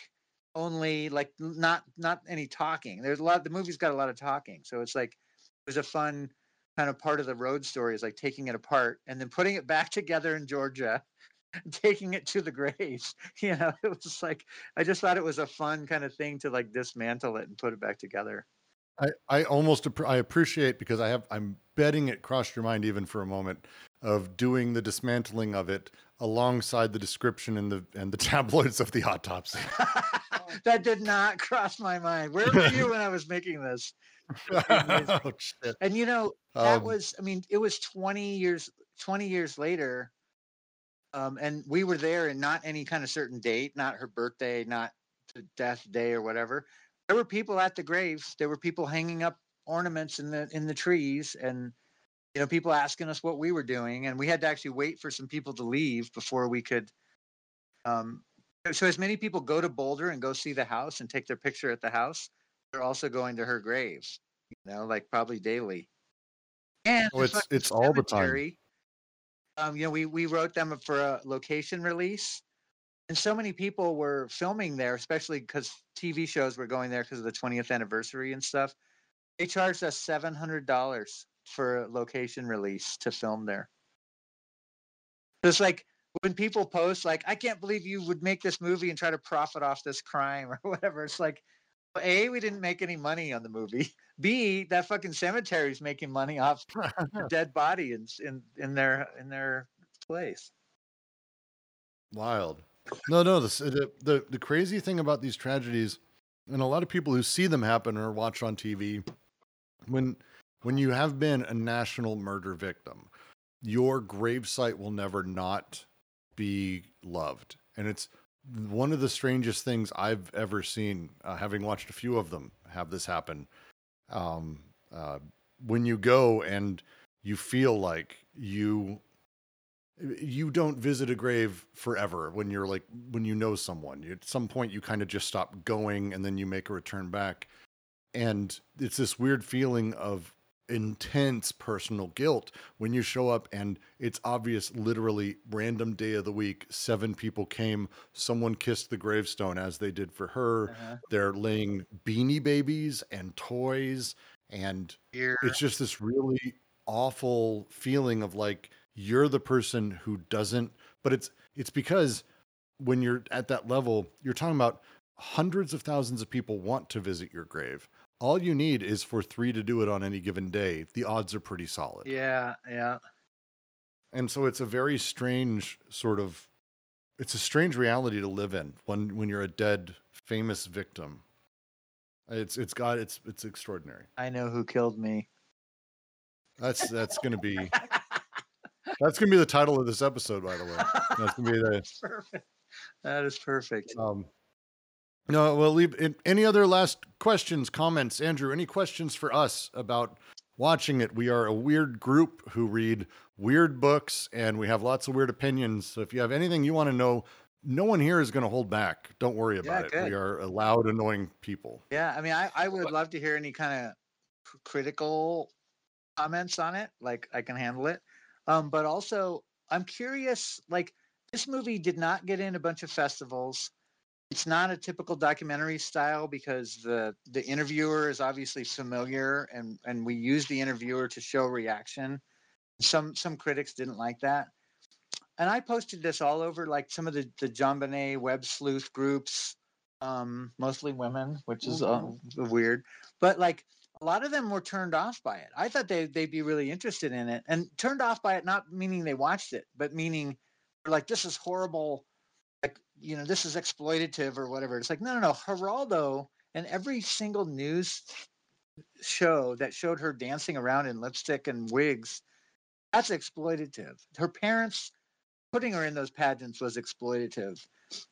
only like not not any talking there's a lot the movie's got a lot of talking so it's like it was a fun kind of part of the road story is like taking it apart and then putting it back together in georgia taking it to the graves you know it was like i just thought it was a fun kind of thing to like dismantle it and put it back together I, I almost I appreciate because I have I'm betting it crossed your mind even for a moment of doing the dismantling of it alongside the description and the and the tabloids of the autopsy. that did not cross my mind where were you when i was making this oh shit! and you know that Um, was i mean it was 20 years 20 years later um and we were there and not any kind of certain date not her birthday not the death day or whatever there were people at the graves there were people hanging up ornaments in the in the trees and you know people asking us what we were doing and we had to actually wait for some people to leave before we could um so as many people go to boulder and go see the house and take their picture at the house they're also going to her grave you know like probably daily and Oh, it's- it's all the time. Um you know we we wrote them for a location release and so many people were filming there especially because tv shows were going there because of the 20th anniversary and stuff. They charged us $700 for a location release to film there. It's like when people post like i can't believe you would make this movie and try to profit off this crime or whatever it's like a we didn't make any money on the movie b that fucking cemetery is making money off dead body in, in in their in their place Wild. No, no. The, the the the crazy thing about these tragedies, and a lot of people who see them happen or watch on TV, when when you have been a national murder victim, your gravesite will never not be loved, and it's one of the strangest things I've ever seen. Uh, having watched a few of them have this happen, um, uh, when you go and you feel like you you don't visit a grave forever when you're like when you know someone You- at some point you kind of just stop going and then you make a return back and it's this weird feeling of intense personal guilt when you show up and it's obvious literally random day of the week seven people came someone kissed the gravestone as they did for her uh-huh. they're laying beanie babies and toys and Here. it's just this really awful feeling of like you're the person who doesn't but it's it's because when you're at that level you're talking about hundreds of thousands of people want to visit your grave all you need is for 3 to do it on any given day. The odds are pretty solid. Yeah yeah. And so it's a very strange sort of it's a strange reality to live in when when you're a dead famous victim. It's it's got it's it's extraordinary. I know who killed me. That's that's going to be That's gonna be the title of this episode, by the way. That's gonna be the. perfect. That is perfect. Um, no, well, leave in, any other last questions, comments, Andrew. Any questions for us about watching it? We are a weird group who read weird books, and we have lots of weird opinions. So if you have anything you want to know, no one here is going to hold back. Don't worry Yeah, about it. good. We are a loud, annoying people. Yeah, I mean, I, I would love to hear any kind of critical comments on it. Like I can handle it. Um, but also, I'm curious. Like this movie did not get in a bunch of festivals. It's not a typical documentary style because the the interviewer is obviously familiar, and and we use the interviewer to show reaction. Some some critics didn't like that and I posted this all over like some of the the JonBenét web sleuth groups, um, mostly women, which is uh, weird. But like a lot of them were turned off by it. I thought they they'd be really interested in it, and turned off by it not meaning they watched it, but meaning like this is horrible, like you know this is exploitative or whatever. It's like no no no, Geraldo and every single news show that showed her dancing around in lipstick and wigs that's exploitative. Her parents putting her in those pageants was exploitative.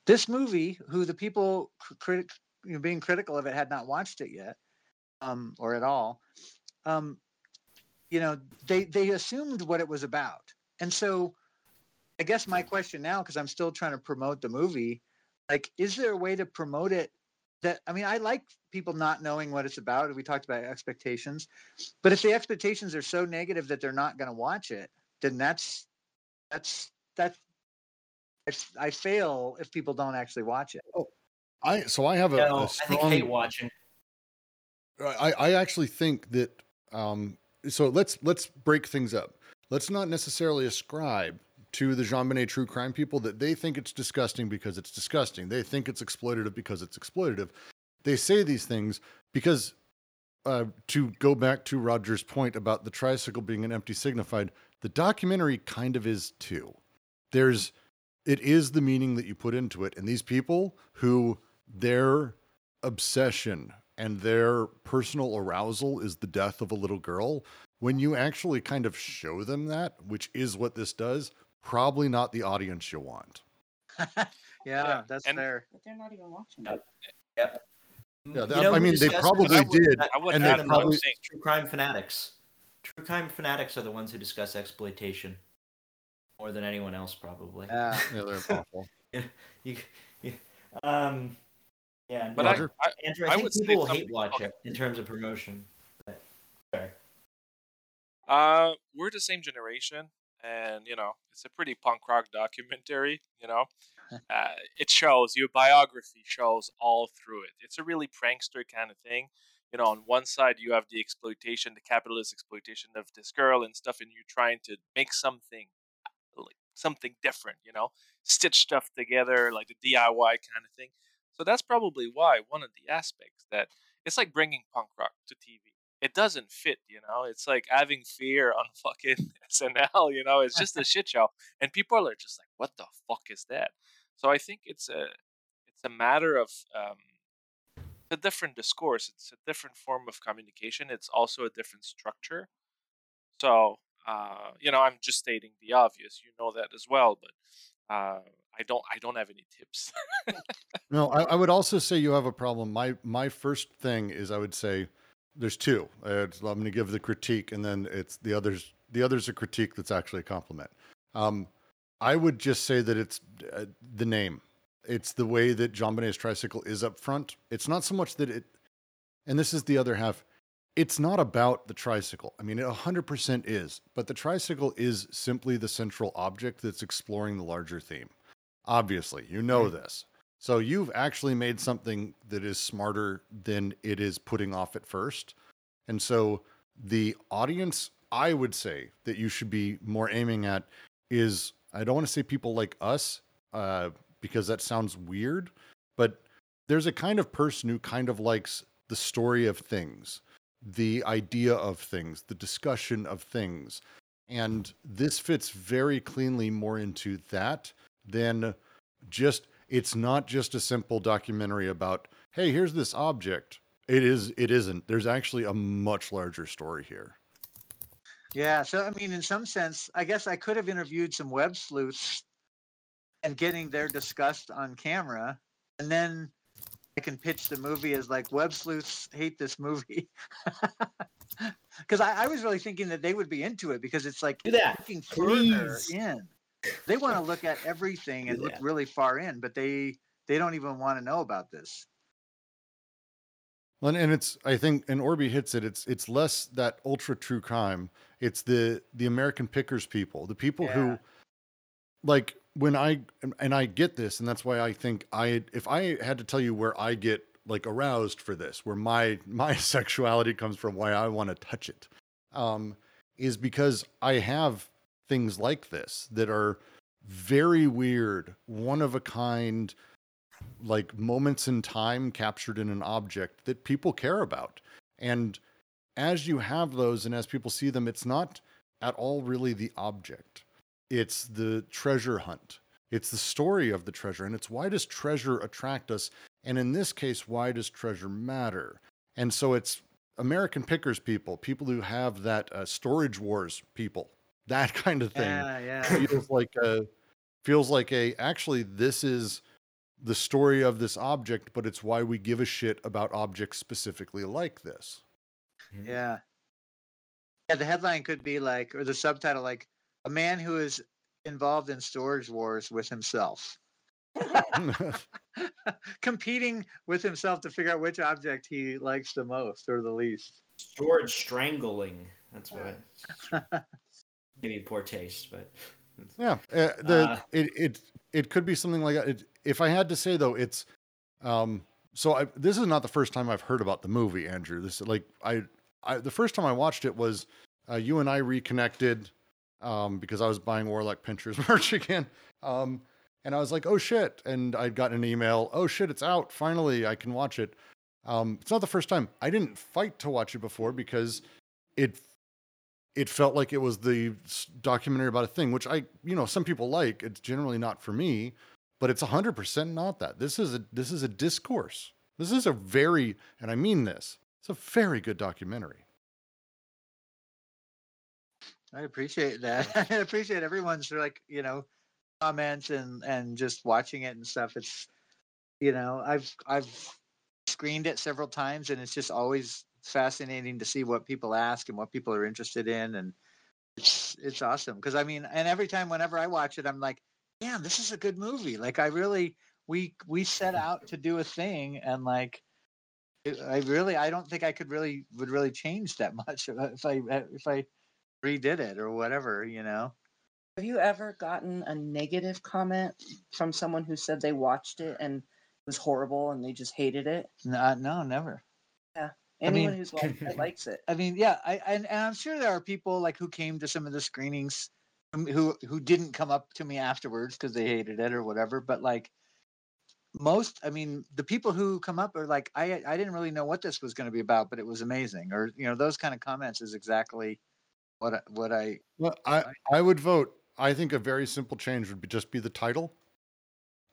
This movie, who the people critic, you know, being critical of it had not watched it yet, um, or at all, um, you know, they they assumed what it was about, and so I guess my question now, because I'm still trying to promote the movie, like, is there a way to promote it? That I mean, I like people not knowing what it's about. We talked about expectations, but if the expectations are so negative that they're not going to watch it, then that's that's that I, I fail if people don't actually watch it. Oh, I so I have a, No, a I think hate watching. I, I actually think that um, so let's let's break things up. Let's not necessarily ascribe to the JonBenét true crime people that they think it's disgusting because it's disgusting. They think it's exploitative because it's exploitative. They say these things because uh, to go back to Roger's point about the tricycle being an empty signified, the documentary kind of is too. There's it is the meaning that you put into it, and these people who their obsession and their personal arousal is the death of a little girl, when you actually kind of show them that, which is what this does, probably not the audience you want. yeah, Yeah, that's and- fair. But they're not even watching Yeah. it. Yep. Yeah, You know I mean, they discusses probably it? did, I would and add they another probably. True crime fanatics. True crime fanatics are the ones who discuss exploitation more than anyone else, probably. Yeah. Yeah, they're awful. you, you, um, yeah. But no, I, Roger? I, Andrew, I, I think would people will hate watch okay. it in terms of promotion. But, sorry. Uh, we're the same generation, and you know, it's a pretty punk rock documentary. You know, uh, it shows your biography shows all through it. It's a really prankster kind of thing. You know, on one side you have the exploitation, the capitalist exploitation of this girl and stuff, and you're trying to make something like something different. You know, stitch stuff together like the DIY kind of thing. So that's probably why one of the aspects that it's like bringing punk rock to TV it doesn't fit, you know. It's like having fear on fucking SNL, you know. It's just a shit show, and people are just like, "What the fuck is that?" So I think it's a it's a matter of um, a different discourse. It's a different form of communication. It's also a different structure. So uh, you know, I'm just stating the obvious. You know that as well, but uh, I don't I don't have any tips. No, I, I would also say you have a problem. My my first thing is I would say there's two. It's- I'm going to give the critique, and then it's the others. The others a critique that's actually a compliment. Um, I would just say that it's uh, the name. It's the way that JonBenét's tricycle is up front. It's not so much that it, and this is the other half. It's not about the tricycle. I mean, it 100% is, but the tricycle is simply the central object that's exploring the larger theme. Obviously, you know this. So you've actually made something that is smarter than it is putting off at first. And so the audience, I would say that you should be more aiming at is I don't want to say people like us, uh, because that sounds weird, but there's a kind of person who kind of likes the story of things, the idea of things, the discussion of things. And this fits very cleanly more into that than just it's not just a simple documentary about hey here's this object it is it isn't there's actually a much larger story here Yeah, so I mean, in some sense, I guess I could have interviewed some web sleuths and getting their disgust on camera, and then I can pitch the movie as like web sleuths hate this movie. Because I, I was really thinking that they would be into it because it's like Do that, looking further please. in. They want to look at everything and Do look really far in, but they they don't even want to know about this. Well, and it's I think and Orby hits it. It's it's less that ultra true crime. It's the the American pickers people, the people Yeah. who like when I and- and I get this, and that's why I think I if I had to tell you where I get like aroused for this, where my my sexuality comes from, why I want to touch it, um, is because I have things like this that are very weird, one of a kind, like moments in time captured in an object that people care about. And as you have those and as people see them, it's not at all really the object, it's the treasure hunt. It's the story of the treasure. And it's why does treasure attract us? And in this case, why does treasure matter? And so it's American pickers people, people who have that uh, storage wars people, that kind of thing Yeah, yeah. feels like a feels like a actually this is the story of this object but it's why we give a shit about objects specifically like this hmm. Yeah. Yeah, the headline could be like, or the subtitle like, a man who is involved in storage wars with himself, competing with himself to figure out which object he likes the most or the least. Storage strangling. That's what. Maybe poor taste, but yeah uh, the Uh, it, it it could be something like that it, if i had to say though it's um so I, this is not the first time i've heard about the movie andrew. This like i i the first time i watched it was uh, you and i reconnected um because i was buying warlock pinchers merch again um and i was like oh shit and i'd gotten an email oh shit it's out finally i can watch it. Um it's not the first time. I didn't fight to watch it before because it it felt like it was the documentary about a thing, which I, you know, some people like. It's generally not for me, but it's hundred percent not that. This is a this is a discourse. This is a very, and I mean this. It's a very good documentary. I appreciate that. I appreciate everyone's like, you know, comments and and just watching it and stuff. It's you know, I've I've screened it several times and it's just always fascinating to see what people ask and what people are interested in and it's it's awesome because I mean, and every time whenever I watch it I'm like, "Damn, this is a good movie." Like I really we we set out to do a thing and like it- I really I don't think I could really would really change that much if I if I redid it or whatever, you know. Have you ever gotten a negative comment from someone who said they watched it and it was horrible and they just hated it? No, uh, no, never. I Anyone mean- who's liked it likes it. I mean, yeah, I and, and I'm sure there are people like who came to some of the screenings who who, who didn't come up to me afterwards because they hated it or whatever. But like most, I mean, the people who come up are like, I I didn't really know what this was going to be about, but it was amazing, or you know, those kind of comments is exactly what I, what I Well, I I would vote. I think a very simple change would be just be the title,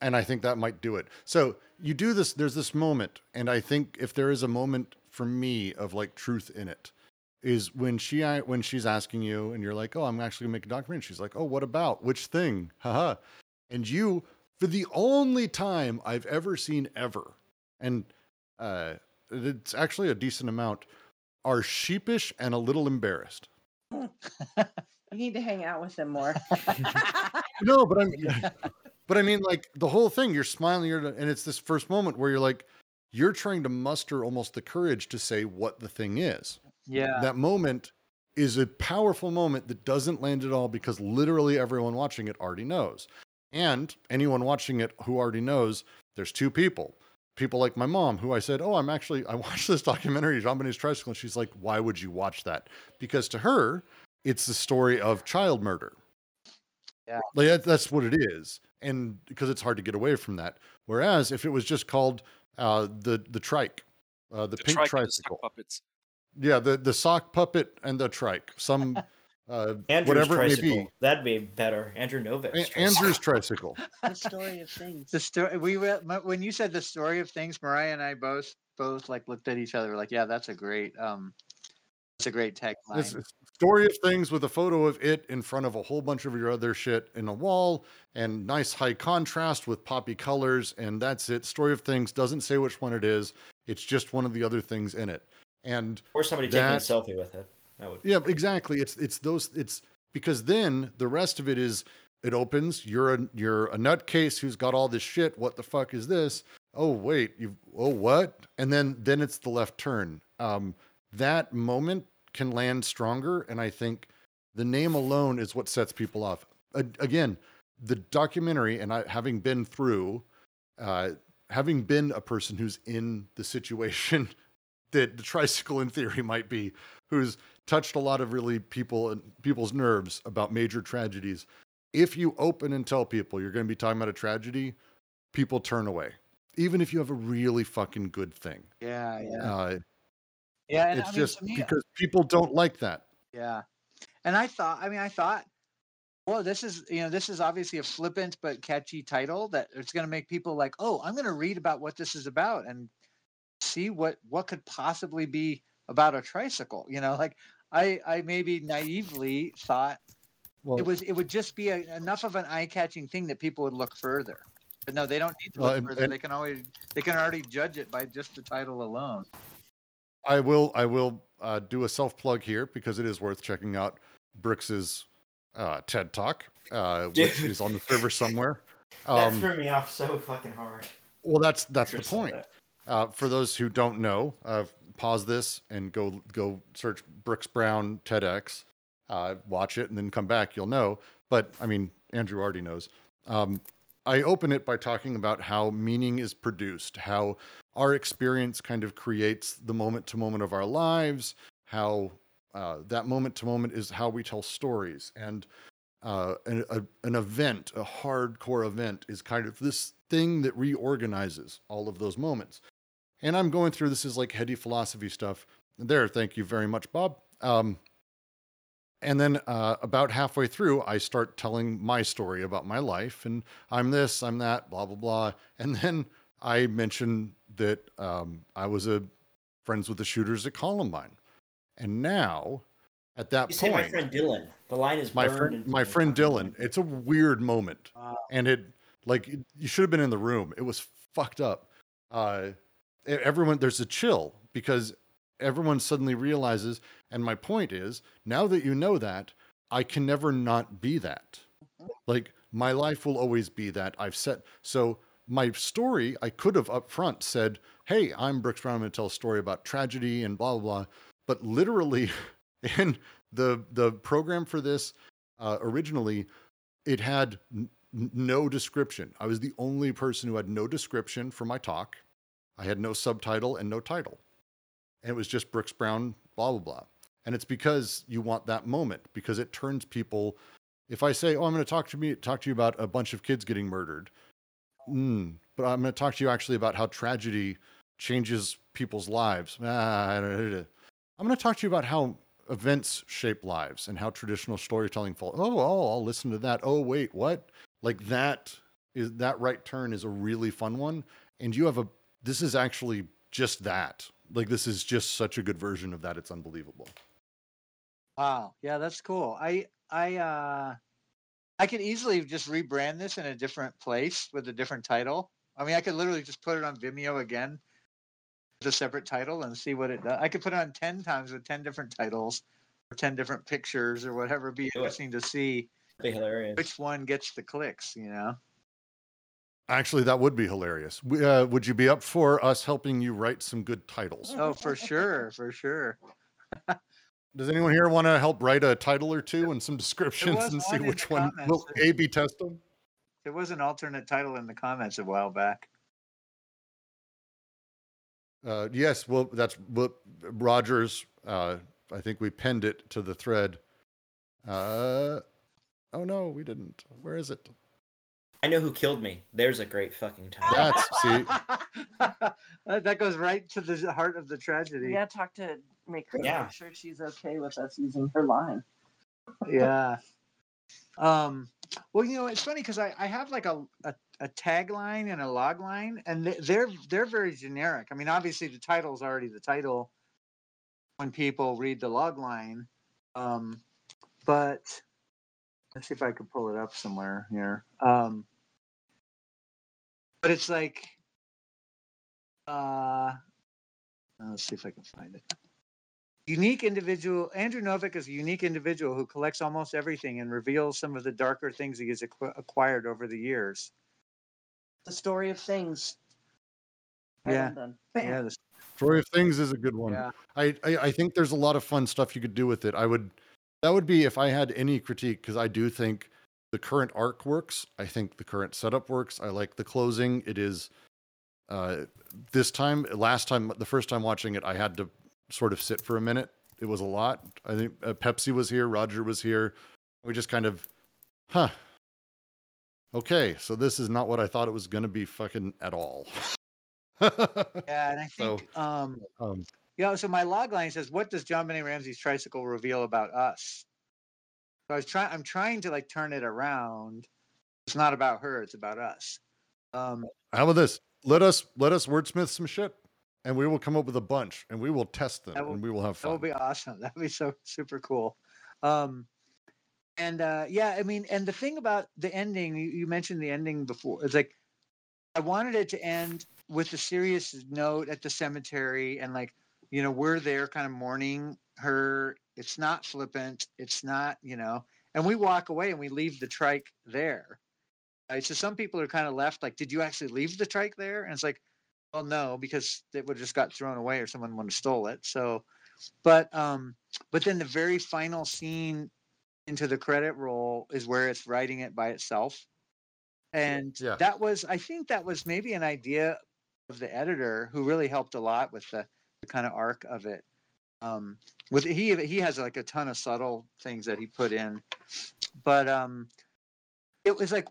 and I think that might do it. So you do this. There's this moment, and I think if there is a moment for me of like truth in it, is when she I- when she's asking you, and you're like, "Oh, I'm actually gonna make a documentary." She's like, "Oh, what about which thing?" Haha. And you, for the only time I've ever seen ever, and uh, it's actually a decent amount, are sheepish and a little embarrassed. You need to hang out with them more. No, but I'm, but I mean, like the whole thing. You're smiling, you're, and it's this first moment where you're like, you're trying to muster almost the courage to say what the thing is. yeah That moment is a powerful moment that doesn't land at all because literally everyone watching it already knows, and anyone watching it who already knows, there's two people. People like my mom, who I said, "Oh, I'm actually I watched this documentary, JonBenét's Tricycle," and she's like, "Why would you watch that?" Because to her, it's the story of child murder. Yeah. Like that, that's what it is. And because it's hard to get away from that. Whereas if it was just called uh, the the trike, uh, the, The pink trike and the tricycle, puppets. yeah, the the sock puppet and the trike, some uh, Andrew's whatever it may be, That'd be better. Andrew Novick's. A- Andrew's tricycle. the story of things. the story we were when you said the story of things mariah and i both both like looked at each other like yeah that's a great um that's a great tagline It's a story of things with a photo of it in front of a whole bunch of your other shit in a wall and nice high contrast with poppy colors and that's it. Story of things doesn't say which one it is. It's just one of the other things in it. And Or somebody taking a selfie with it. That would. yeah, exactly. It's it's those it's because then the rest of it is it opens, you're a you're a nutcase who's got all this shit. What the fuck is this? oh wait, you oh what? And then then it's the left turn. Um, that moment can land stronger, and I think the name alone is what sets people off. A- again, the documentary, and I having been through, uh, having been a person who's in the situation that the tricycle in theory might be, who's touched a lot of really people and people's nerves about major tragedies. If you open and tell people you're going to be talking about a tragedy, people turn away, even if you have a really fucking good thing. Yeah, yeah, Uh, yeah. And it's I mean, just me, because people don't like that. Yeah. And I thought, I mean, I thought, well, this is, you know, this is obviously a flippant but catchy title that it's going to make people like, oh, I'm going to read about what this is about and see what what could possibly be about a tricycle. You know, like I I maybe naively thought Well, it was it would just be a, enough of an eye-catching thing that people would look further. But no, they don't need to Well, look and- further. and- they can always they can already judge it by just the title alone. I will I will uh, do a self plug here because it is worth checking out Brooks's uh, TED Talk, uh, which is on the server somewhere. that Um, threw me off so fucking hard. well, that's that's the point. that. Uh, for those who don't know, uh, pause this and go go search Brooks Brown TEDx, uh, watch it, and then come back. You'll know. But I mean, Andrew already knows. Um, I open it by talking about how meaning is produced, how our experience kind of creates the moment to moment of our lives, how uh, that moment to moment is how we tell stories, and uh, an, a, an event, a hardcore event, is kind of this thing that reorganizes all of those moments. And I'm going through this is like heady philosophy stuff. There, thank you very much, Bob. Um, and then uh, about halfway through, I start telling my story about my life, and I'm this, I'm that, blah blah blah. And then I mention that um, I was a friends with the shooters at Columbine, and now at that You say point, my friend Dylan. The line is my burned friend my friend Dylan. It's a weird moment, Wow. and it like it- you should have been in the room. It was fucked up. Uh, everyone there's a chill because everyone suddenly realizes. And my point is, now that you know that, I can never not be that. Like my life will always be that. I've set so my story. I could have up front said, "Hey, I'm Brooks Brown. I'm going to tell a story about tragedy and blah blah blah." But literally, in the the program for this uh, originally, it had n- no description. I was the only person who had no description for my talk. I had no subtitle and no title. And it was just Brooks Brown, blah, blah, blah. And it's because you want that moment, because it turns people. If I say, Oh, I'm going to talk to me, talk to you about a bunch of kids getting murdered. Mm, but I'm going to talk to you actually about how tragedy changes people's lives. Ah, I'm going to talk to you about how events shape lives and how traditional storytelling falls. Oh, oh, I'll listen to that. Oh, wait, what? Like that is that right turn is a really fun one. And you have a this is actually just that. Like this is just such a good version of that. It's unbelievable. Wow. Yeah, that's cool. I I uh I could easily just rebrand this in a different place with a different title. I mean, I could literally just put it on Vimeo again with a separate title and see what it does. I could put it on 10 times with 10 different titles or 10 different pictures or whatever. It'd be Do it. interesting to see Be hilarious. which one gets the clicks, you know? Actually, that would be hilarious. Uh, would you be up for us helping you write some good titles? Oh, for sure, for sure. Does anyone here want to help write a title or two and some descriptions and see which one will A B test them? There was an alternate title in the comments a while back. Uh, yes, well, that's what Rogers. Uh, I think we pinned it to the thread. Uh, oh no, we didn't. Where is it? I know who killed me. There's a great fucking title. That's see. that that goes right to the heart of the tragedy. Yeah, talk to make her Yeah. make sure she's okay with us using her line. yeah. Um, well, you know, it's funny because I, I have like a, a, a tagline and a log line, and they- they're they're very generic. I mean, obviously the title is already the title when people read the log line, um, but let's see if I could pull it up somewhere here. Um, but it's like, uh, let's see if I can find it unique individual andrew Novick is a unique individual who collects almost everything and reveals some of the darker things he has acqu- acquired over the years The story of things. Yeah. on Yeah, the Story of Things is a good one. Yeah. I, I I think there's a lot of fun stuff you could do with it. I would that would be if I had any critique because I do think the current arc works. I think the current setup works. I like the closing. It is uh this time last time the first time watching it I had to sort of sit for a minute. It was a lot. I think uh, Pepsi was here, Roger was here. We just kind of huh. Okay, so this is not what I thought it was going to be fucking at all. Yeah, and I So- think um um you know, so my log line says, "What does John Benet Ramsey's tricycle reveal about us?" So I was trying. I'm trying to like turn it around. It's not about her. It's about us. Um, How about this? Let us let us wordsmith some shit, and we will come up with a bunch, and we will test them, will- and we will have fun. that would be awesome. That would be so super cool. Um, and uh, yeah, I mean, and the thing about the ending, you, you mentioned the ending before. It's like I wanted it to end with a serious note at the cemetery, and like you know, we're there, kind of mourning her. It's not flippant. It's not, you know, and we walk away and we leave the trike there. Right? So some people are kind of left like, did you actually leave the trike there? And it's like, well, no, because it would have just got thrown away or someone would have stole it. So, but um, but then the very final scene into the credit roll is where it's writing it by itself, and Yeah. that was I think that was maybe an idea of the editor who really helped a lot with the, the kind of arc of it. Um, with he he has like a ton of subtle things that he put in, but um, it was like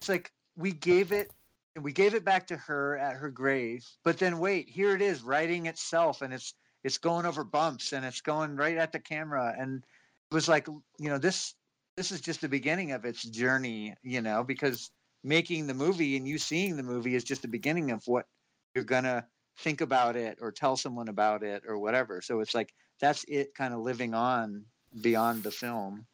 it's like we gave it we gave it back to her at her grave but then wait here it is writing itself and it's it's going over bumps and it's going right at the camera and it was like you know this this is just the beginning of its journey you know because making the movie and you seeing the movie is just the beginning of what you're gonna think about it or tell someone about it or whatever so it's like that's it kind of living on beyond the film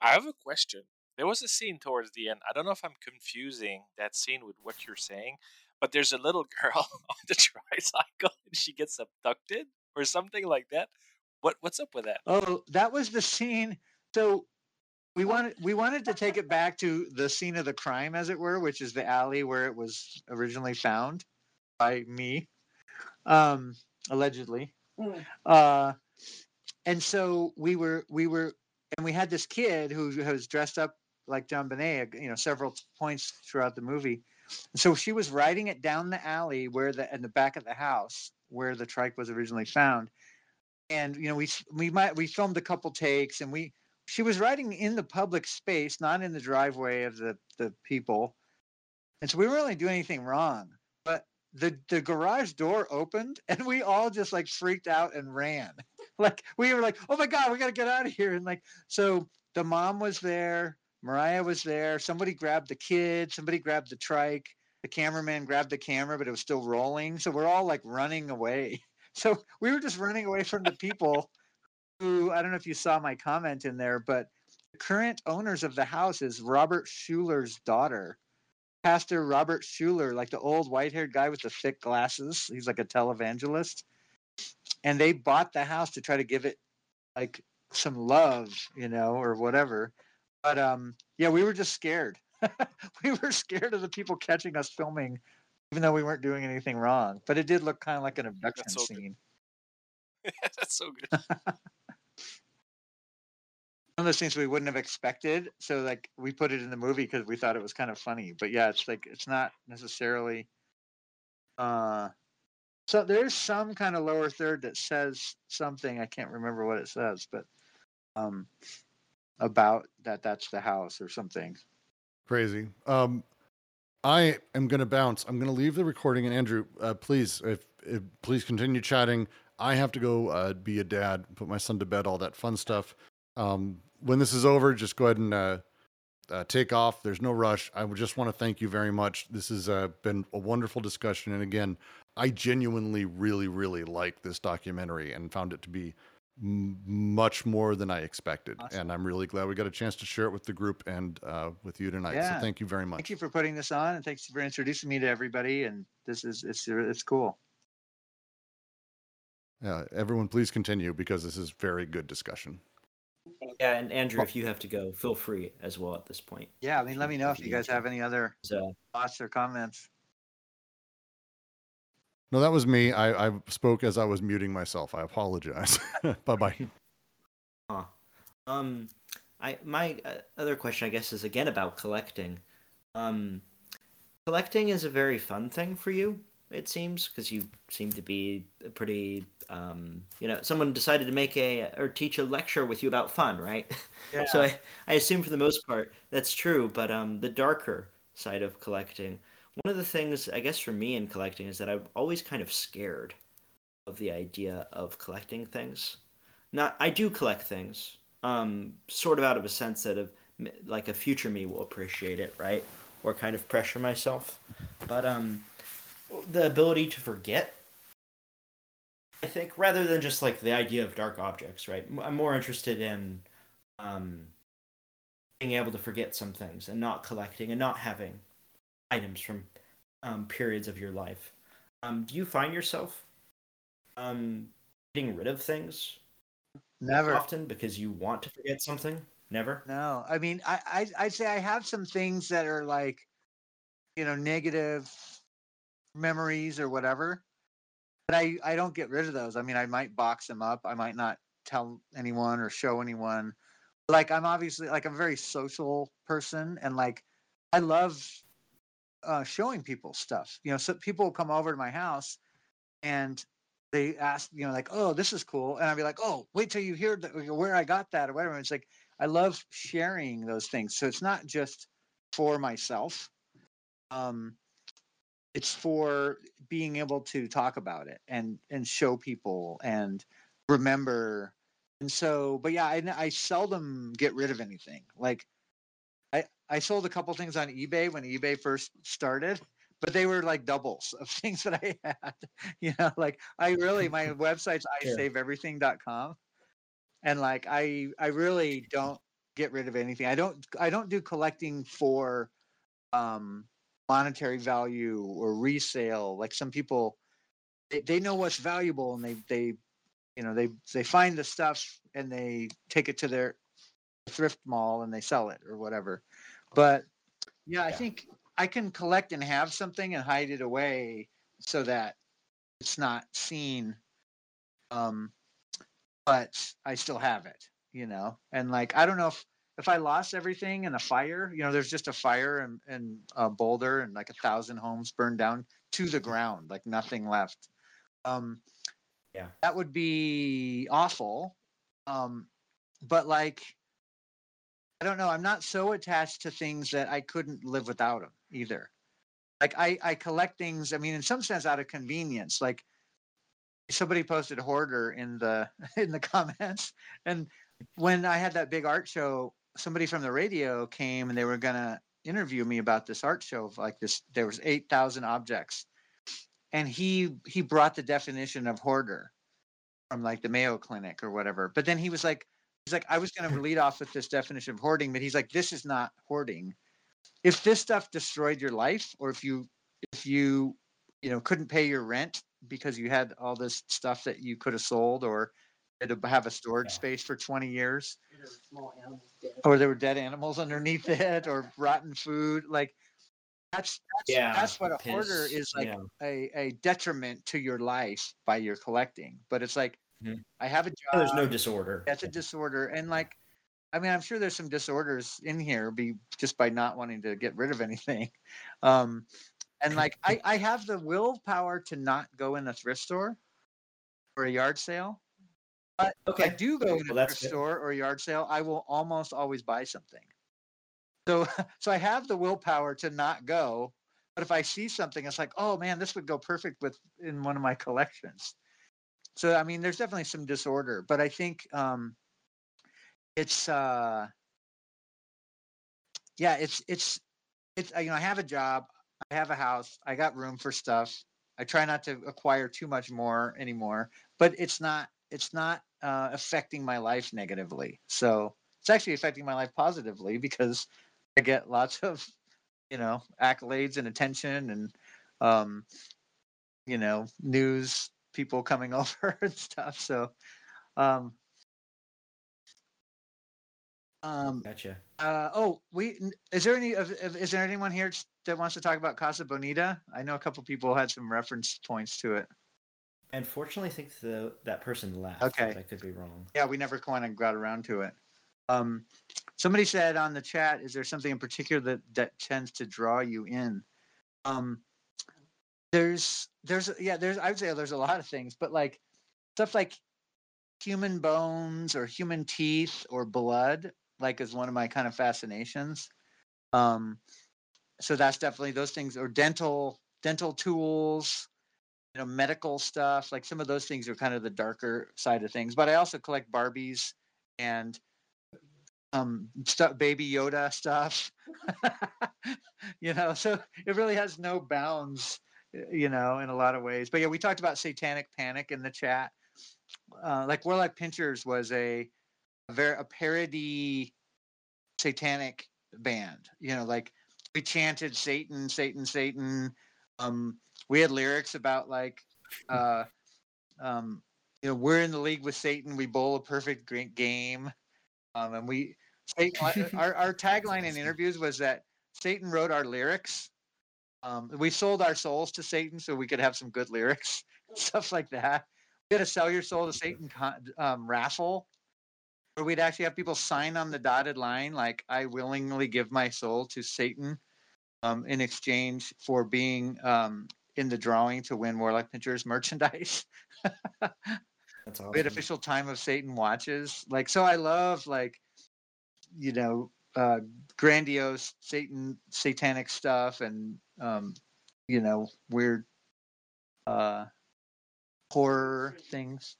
I have a question. There was a scene towards the end. I don't know if I'm confusing that scene with what you're saying, but there's a little girl on the tricycle and she gets abducted or something like that. What what's up with that? Oh, that was the scene. So we wanted we wanted to take it back to the scene of the crime, as it were, which is the alley where it was originally found by me, um, allegedly. Mm. Uh, and so we were we were and we had this kid who was dressed up like JonBenét, uh, you know, several points throughout the movie. And so she was riding it down the alley where the in the back of the house where the trike was originally found. And you know, we we might we filmed a couple takes and we she was riding in the public space, not in the driveway of the the people. And so we weren't really doing anything wrong. But the the garage door opened and we all just like freaked out and ran. Like we were like, "Oh my god, we got to get out of here." And like so the mom was there, Mariah was there, somebody grabbed the kid, somebody grabbed the trike, the cameraman grabbed the camera, but it was still rolling. So we're all like running away. So we were just running away from the people who I don't know if you saw my comment in there, but the current owners of the house is Robert Schuller's daughter. Pastor Robert Schuller, like the old white haired guy with the thick glasses. He's like a televangelist. And they bought the house to try to give it like some love, you know, or whatever. But um yeah, we were just scared. we were scared of the people catching us filming, even though we weren't doing anything wrong. But it did look kind of like an abduction so good. scene. That's so good. one of those things we wouldn't have expected. So like we put it in the movie because we thought it was kind of funny. But yeah, it's like it's not necessarily. Uh, so there's some kind of lower third that says something. I can't remember what it says, but um, about that that's the house or something. Crazy. Um, I am going to bounce. I'm going to leave the recording, and Andrew, uh, please, if, if please continue chatting. I have to go uh, be a dad, put my son to bed, all that fun stuff. Um, when this is over, just go ahead and uh, uh, take off. There's no rush. I would just want to thank you very much. This has uh, been a wonderful discussion, and again, I genuinely, really, really like this documentary and found it to be m- much more than I expected. Awesome. And I'm really glad we got a chance to share it with the group and uh, with you tonight. Yeah. So thank you very much. Thank you for putting this on, and thanks for introducing me to everybody. And this is it's it's cool. Yeah, everyone, please continue because this is very good discussion. Yeah, and Andrew, if you have to go, feel free as well at this point. Yeah, I mean, let me know if you guys have any other So, thoughts or comments. No, that was me. I, I spoke as I was muting myself. I apologize. bye bye. Huh. Um, I my uh, other question, I guess, is again about collecting. Um, collecting is a very fun thing for you, it seems, because you seem to be a pretty, um, you know, someone decided to make a or teach a lecture with you about fun, right? Yeah. so I, I assume for the most part that's true, but um, the darker side of collecting, one of the things I guess for me in collecting is that I'm always kind of scared of the idea of collecting things. Not I do collect things, um, sort of out of a sense that of like a future me will appreciate it, right? Or kind of pressure myself, but um, the ability to forget. I think rather than just like the idea of dark objects, right? I'm more interested in um, being able to forget some things and not collecting and not having items from um, periods of your life. Um, do you find yourself um, getting rid of things Never. often because you want to forget something? Never. No, I mean, I, I I'd say I have some things that are like, you know, negative memories or whatever, but I I don't get rid of those. I mean, I might box them up. I might not tell anyone or show anyone. Like I'm obviously like I'm a very social person, and like I love uh, showing people stuff. You know, so people will come over to my house, and they ask, you know, like, "Oh, this is cool," and I'd be like, "Oh, wait till you hear the, where I got that or whatever." It's like I love sharing those things. So it's not just for myself. Um, it's for being able to talk about it and and show people and remember. And so, but yeah, I, I seldom get rid of anything. Like I sold a couple things on eBay when eBay first started, but they were like doubles of things that I had. You know, like I really my website's Sure. isaveeverything.com and like i i really don't get rid of anything i don't i don't do collecting for um monetary value or resale like some people they, they know what's valuable and they they you know they they find the stuff and they take it to their thrift mall and they sell it or whatever but yeah i Yeah. think i can collect and have something and hide it away so that it's not seen um but I still have it, you know. And like I don't know if if I lost everything in a fire, you know, there's just a fire and and uh, Boulder and like a thousand homes burned down to the ground, like nothing left. Um, Yeah. that would be awful. Um, but like, I don't know. I'm not so attached to things that I couldn't live without them either. Like I, I collect things. I mean, in some sense, out of convenience. Like somebody posted hoarder in the in the comments and when i had that big art show somebody from the radio came and they were gonna interview me about this art show of like this there was 8000 objects and he he brought the definition of hoarder from like the mayo clinic or whatever but then he was like he's like i was gonna lead off with this definition of hoarding but he's like this is not hoarding if this stuff destroyed your life or if you if you you know couldn't pay your rent because you had all this stuff that you could have sold or had to have a storage Yeah. space for 20 years or there were dead animals underneath it or rotten food like that's that's, Yeah. that's what a piss, hoarder is like yeah. a, a detriment to your life by your collecting but it's like Mhm. i have a job There's no disorder. that's a disorder and like i mean i'm sure there's some disorders in here be just by not wanting to get rid of anything um and like i i have the willpower to not go in a thrift store or a yard sale but if i do go in a Well, thrift good. store or a yard sale i will almost always buy something so so i have the willpower to not go but if i see something it's like oh man this would go perfect with in one of my collections so i mean there's definitely some disorder but i think um it's uh yeah it's it's it's uh, you know i have a job i have a house i got room for stuff i try not to acquire too much more anymore but it's not it's not uh, affecting my life negatively. So it's actually affecting my life positively because i get lots of you know accolades and attention and um you know news people coming over and stuff so um Um, Gotcha. uh, oh, we is there any is there anyone here that wants to talk about Casa Bonita? I know a couple people had some reference points to it. Unfortunately, I think the that person left. Okay. I could be wrong. Yeah, we never kind of got around to it. Um, somebody said on the chat, is there something in particular that that tends to draw you in? Um, there's there's yeah there's I would say there's a lot of things, but like stuff like human bones or human teeth or blood, like is one of my kind of fascinations. Um, so that's definitely those things or dental dental tools you know medical stuff like some of those things are kind of the darker side of things but i also collect barbies and um stuff baby yoda stuff you know so it really has no bounds you know in a lot of ways. But yeah we talked about satanic panic in the chat. Uh, like warlock pinchers was a, a very a parody satanic band you know like we chanted satan satan satan. Um we had lyrics about like uh um you know we're in the league with satan we bowl a perfect game. Um and we Satan, our, our tagline in interviews was that satan wrote our lyrics um we sold our souls to satan so we could have some good lyrics stuff like that we had a sell your soul to satan con- um, raffle where we'd actually have people sign on the dotted line like i willingly give my soul to satan um, in exchange for being um, in the drawing to win Warlock Pinchers merchandise. That's awesome. we had official time of Satan watches. Like, so I love like, you know, uh, grandiose Satan satanic stuff and um, you know, weird uh horror things.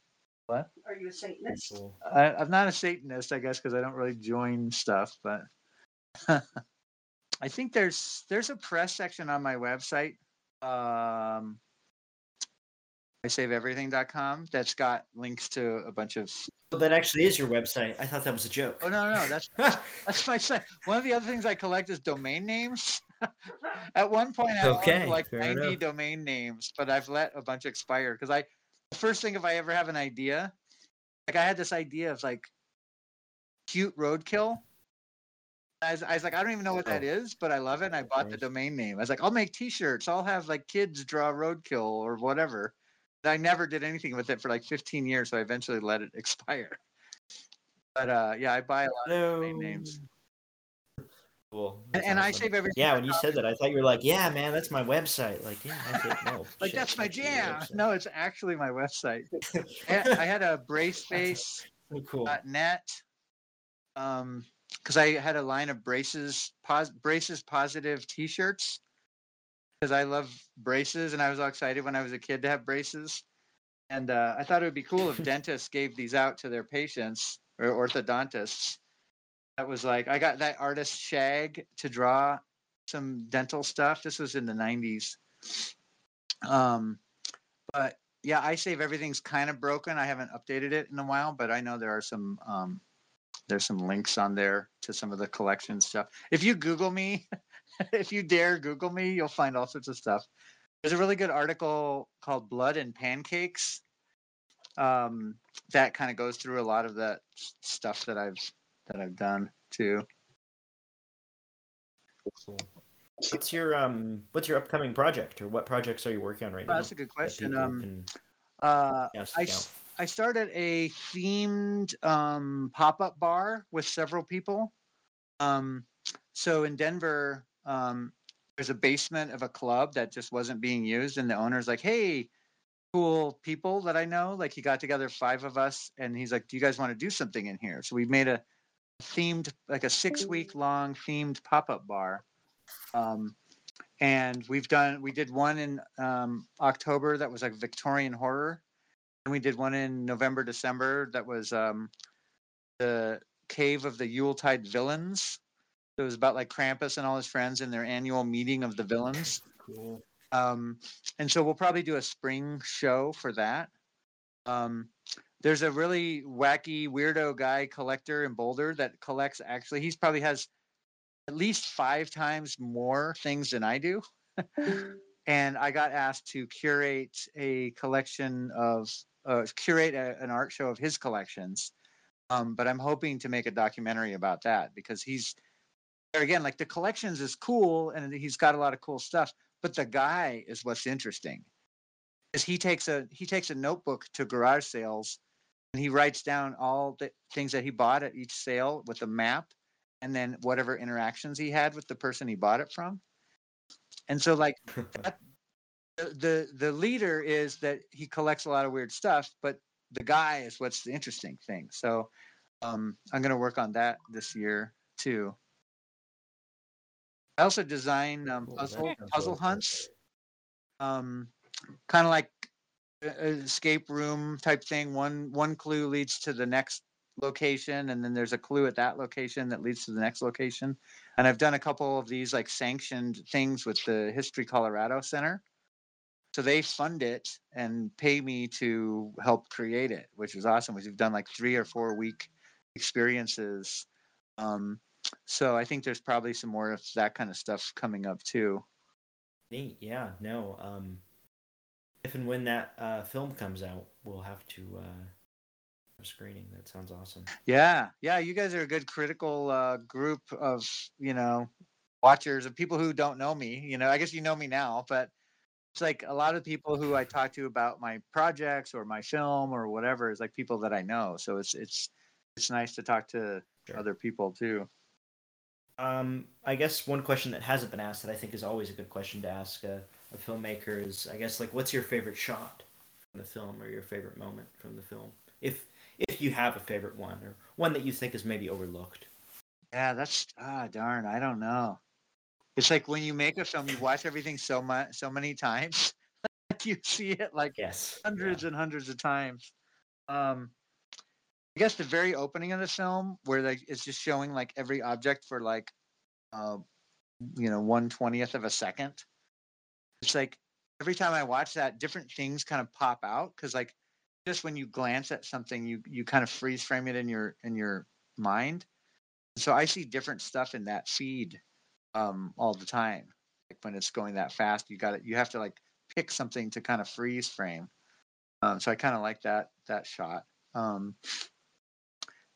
What? Are you a Satanist? I, I'm not a Satanist, I guess, because I don't really join stuff, but I think there's there's a press section on my website. Um, I saveeverything.com that's got links to a bunch of Well, that actually is your website. I thought that was a joke. oh no no that's that's my site. One of the other things I collect is domain names. At one point I Okay, owned like 90 enough. domain names, but I've let a bunch expire because I the first thing if I ever have an idea, like I had this idea of like cute roadkill. I was, I was like, I don't even know what that Oh. but I love it. And I bought the domain name. I was like, I'll make T-shirts. I'll have like kids draw roadkill or whatever. I never did anything with it for like 15 years, so I eventually let it expire. But uh, yeah, I buy a lot of domain names, Cool. and, That's and I awesome. save everything. Yeah, when you said that, I thought you were like, "Yeah, man, that's my website." Like, yeah, I no. like shit, that's my jam. No, it's actually my website. I I had a braceface. So cool. net um because i had a line of braces pos- braces positive t-shirts because i love braces and i was all excited when i was a kid to have braces and uh, i thought it would be cool if dentists gave these out to their patients or orthodontists that was like i got that artist shag to draw some dental stuff this was in the 90s um but yeah, I save everything's kind of broken. I haven't updated it in a while, but I know there are some um there's some links on there to some of the collection stuff. If you Google me, if you dare Google me, you'll find all sorts of stuff. There's a really good article called Blood and Pancakes. Um, that kind of goes through a lot of that stuff that I've that I've done too. Cool. What's your um? What's your upcoming project, or what projects are you working on right Oh, now? that's a good question. Um, can uh, I I started a themed um, pop up bar with several people. Um, so in Denver, um, there's a basement of a club that just wasn't being used, and the owner's like, "Hey, cool people that I know." Like he got together five of us, and he's like, "Do you guys want to do something in here?" So we made a themed, like a six week long themed pop up bar. Um, and we've done we did one in um, October that was like Victorian horror, and we did one in November December that was um, the Cave of the Yuletide Villains. It was about like Krampus and all his friends in their annual meeting of the villains. Cool. Um, and so we'll probably do a spring show for that. Um, there's a really wacky weirdo guy collector in Boulder that collects actually he's probably has at least five times more things than I do. and I got asked to curate a collection of uh, curate a, an art show of his collections. Um, but I'm hoping to make a documentary about that because he's again, like the collections is cool and he's got a lot of cool stuff, but the guy is what's interesting. Is he takes a he takes a notebook to garage sales and he writes down all the things that he bought at each sale with a map and then whatever interactions he had with the person he bought it from. And so like that, the the leader is that he collects a lot of weird stuff, but the guy is what's the interesting thing. So um, I'm going to work on that this year too. I also design um, puzzle puzzle hunts, um, kind of like escape room type thing. One one clue leads to the next location, and then there's a clue at that location that leads to the next location. And I've done a couple of these like sanctioned things with the History Colorado Center. So they fund it and pay me to help create it, which is awesome. We've done like three or four week experiences. Um, so I think there's probably some more of that kind of stuff coming up too. Neat. Yeah. No. Um, if and when that uh, film comes out, we'll have to uh, have a screening. That sounds awesome. Yeah, yeah, you guys are a good critical uh, group of you know watchers of people who don't know me. You know, I guess you know me now, but it's like a lot of people who I talk to about my projects or my film or whatever is like people that I know. So it's it's it's nice to talk to Sure. other people too. Um, I guess one question that hasn't been asked that I think is always a good question to ask a, a filmmaker is, I guess, like, what's your favorite shot from the film or your favorite moment from the film, if if you have a favorite one or one that you think is maybe overlooked. Yeah, that's ah darn, I don't know. It's like when you make a film, you watch everything so much so many times, like you see it like Yes. hundreds and hundreds of times. Um, I guess the very opening of the film, where like it's just showing like every object for like, uh, you know, one twentieth of a second. It's like every time I watch that, different things kind of pop out because like just when you glance at something, you you kind of freeze frame it in your in your mind. So I see different stuff in that feed um, all the time. Like when it's going that fast, you got it. You have to like pick something to kind of freeze frame. Um, so I kind of like that that shot. Um,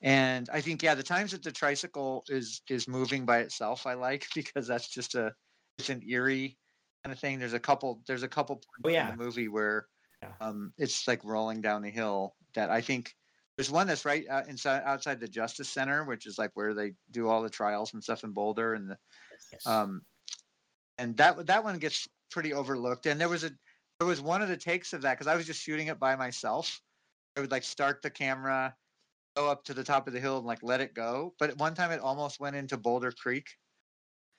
and I think yeah, the times that the tricycle is is moving by itself, I like because that's just a it's an eerie kind of thing. There's a couple there's a couple points Oh, yeah. in the movie where Yeah. um, it's like rolling down the hill that I think there's one that's right out inside outside the Justice Center, which is like where they do all the trials and stuff in Boulder, and the Yes. um, and that that one gets pretty overlooked. And there was a there was one of the takes of that because I was just shooting it by myself. I would like start the camera, go up to the top of the hill and like let it go. But one time it almost went into Boulder Creek.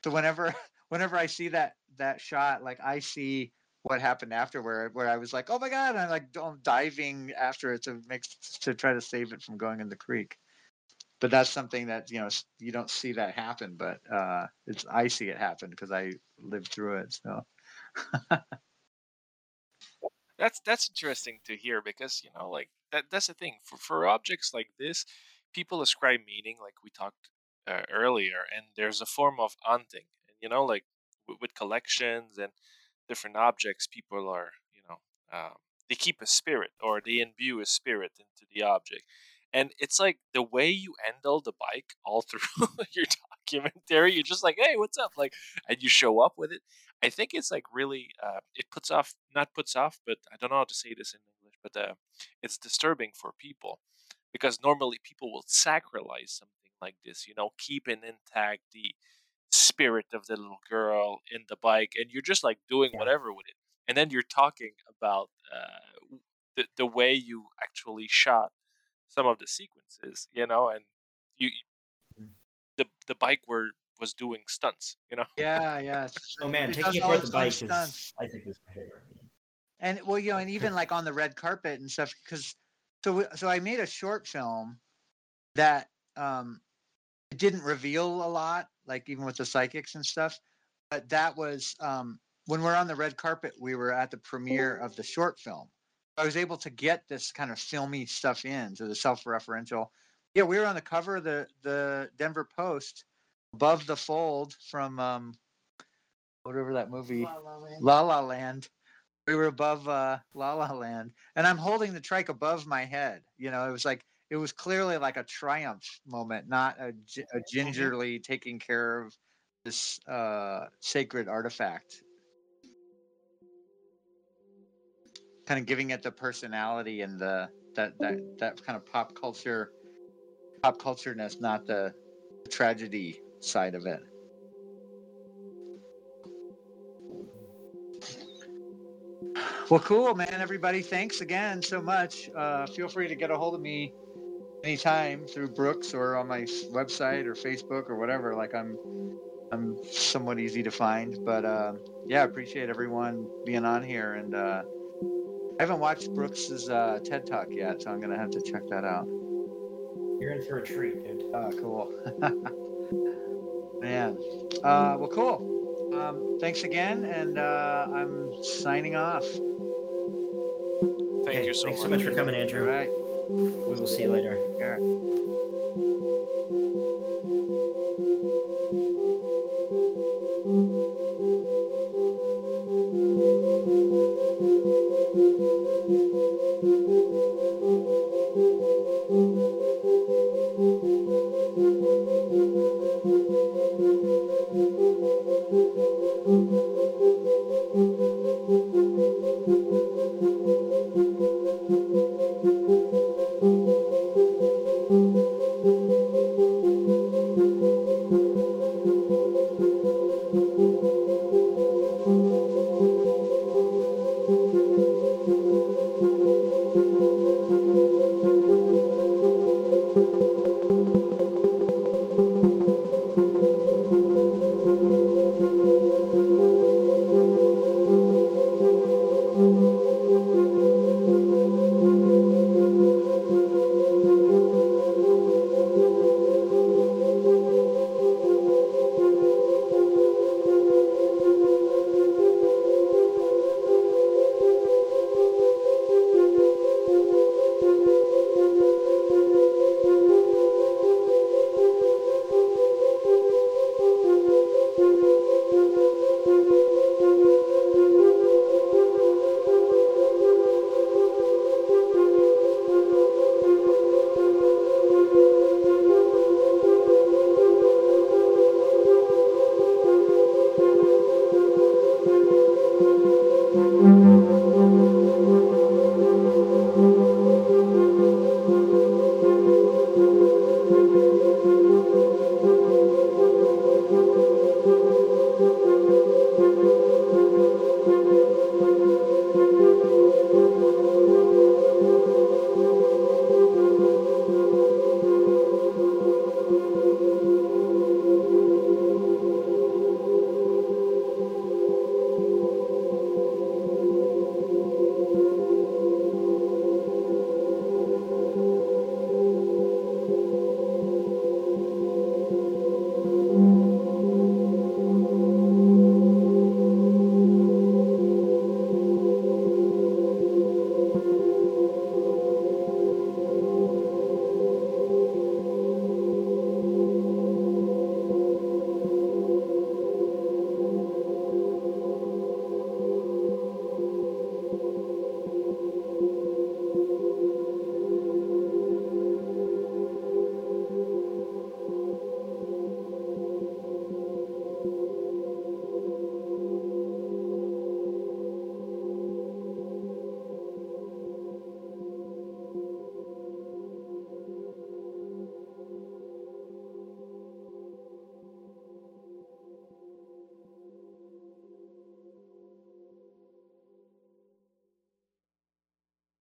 So whenever whenever I see that that shot, like I see what happened after where where I was like, oh my god, I'm like I'm diving after it to make to try to save it from going in the creek but that's something that you know you don't see that happen but uh it's i see it happen because i lived through it so that's that's interesting to hear because you know like that that's the thing for for objects like this people ascribe meaning like we talked uh, earlier and there's a form of hunting and you know like with, with collections and different objects people are you know um, they keep a spirit or they imbue a spirit into the object and it's like the way you handle the bike all through your documentary you're just like hey what's up like and you show up with it I think it's like really uh, it puts off not puts off, but I don't know how to say this in English, but uh, it's disturbing for people because normally people will sacrifice something like this, you know, keeping intact the spirit of the little girl in the bike, and you're just like doing whatever with it, and then you're talking about uh, the the way you actually shot some of the sequences, you know, and you. The the bike were was doing stunts, you know. yeah yeah it's- Oh man, taking does apart the its bike stunts. is, I think, is my favorite. and well you know and even like on the red carpet and stuff because so so i made a short film that um it didn't reveal a lot like even with the psychics and stuff but that was um when we're on the red carpet we were at the premiere of the short film i was able to get this kind of filmy stuff in to the self-referential yeah we were on the cover of the the denver post above the fold from um whatever that movie La La Land. La La Land. We were above uh, La La Land, and I'm holding the trike above my head. You know, it was like it was clearly like a triumph moment, not a, a gingerly taking care of this uh, sacred artifact. Kind of giving it the personality and the that that that kind of pop culture, pop cultureness, not the tragedy side of it. Well, cool, man. Everybody, thanks again so much. Uh, feel free to get a hold of me anytime through Brooks or on my website or Facebook or whatever. Like I'm, I'm somewhat easy to find. But uh, yeah, appreciate everyone being on here. And uh, I haven't watched Brooks's uh, TED Talk yet, so I'm gonna have to check that out. You're in for a treat, dude. Oh, cool. Man. Uh, well, cool. Um, thanks again, and uh, I'm signing off. Thank Okay, you so thanks much. so much for coming, Andrew. right. We will see you later. Yeah. Thank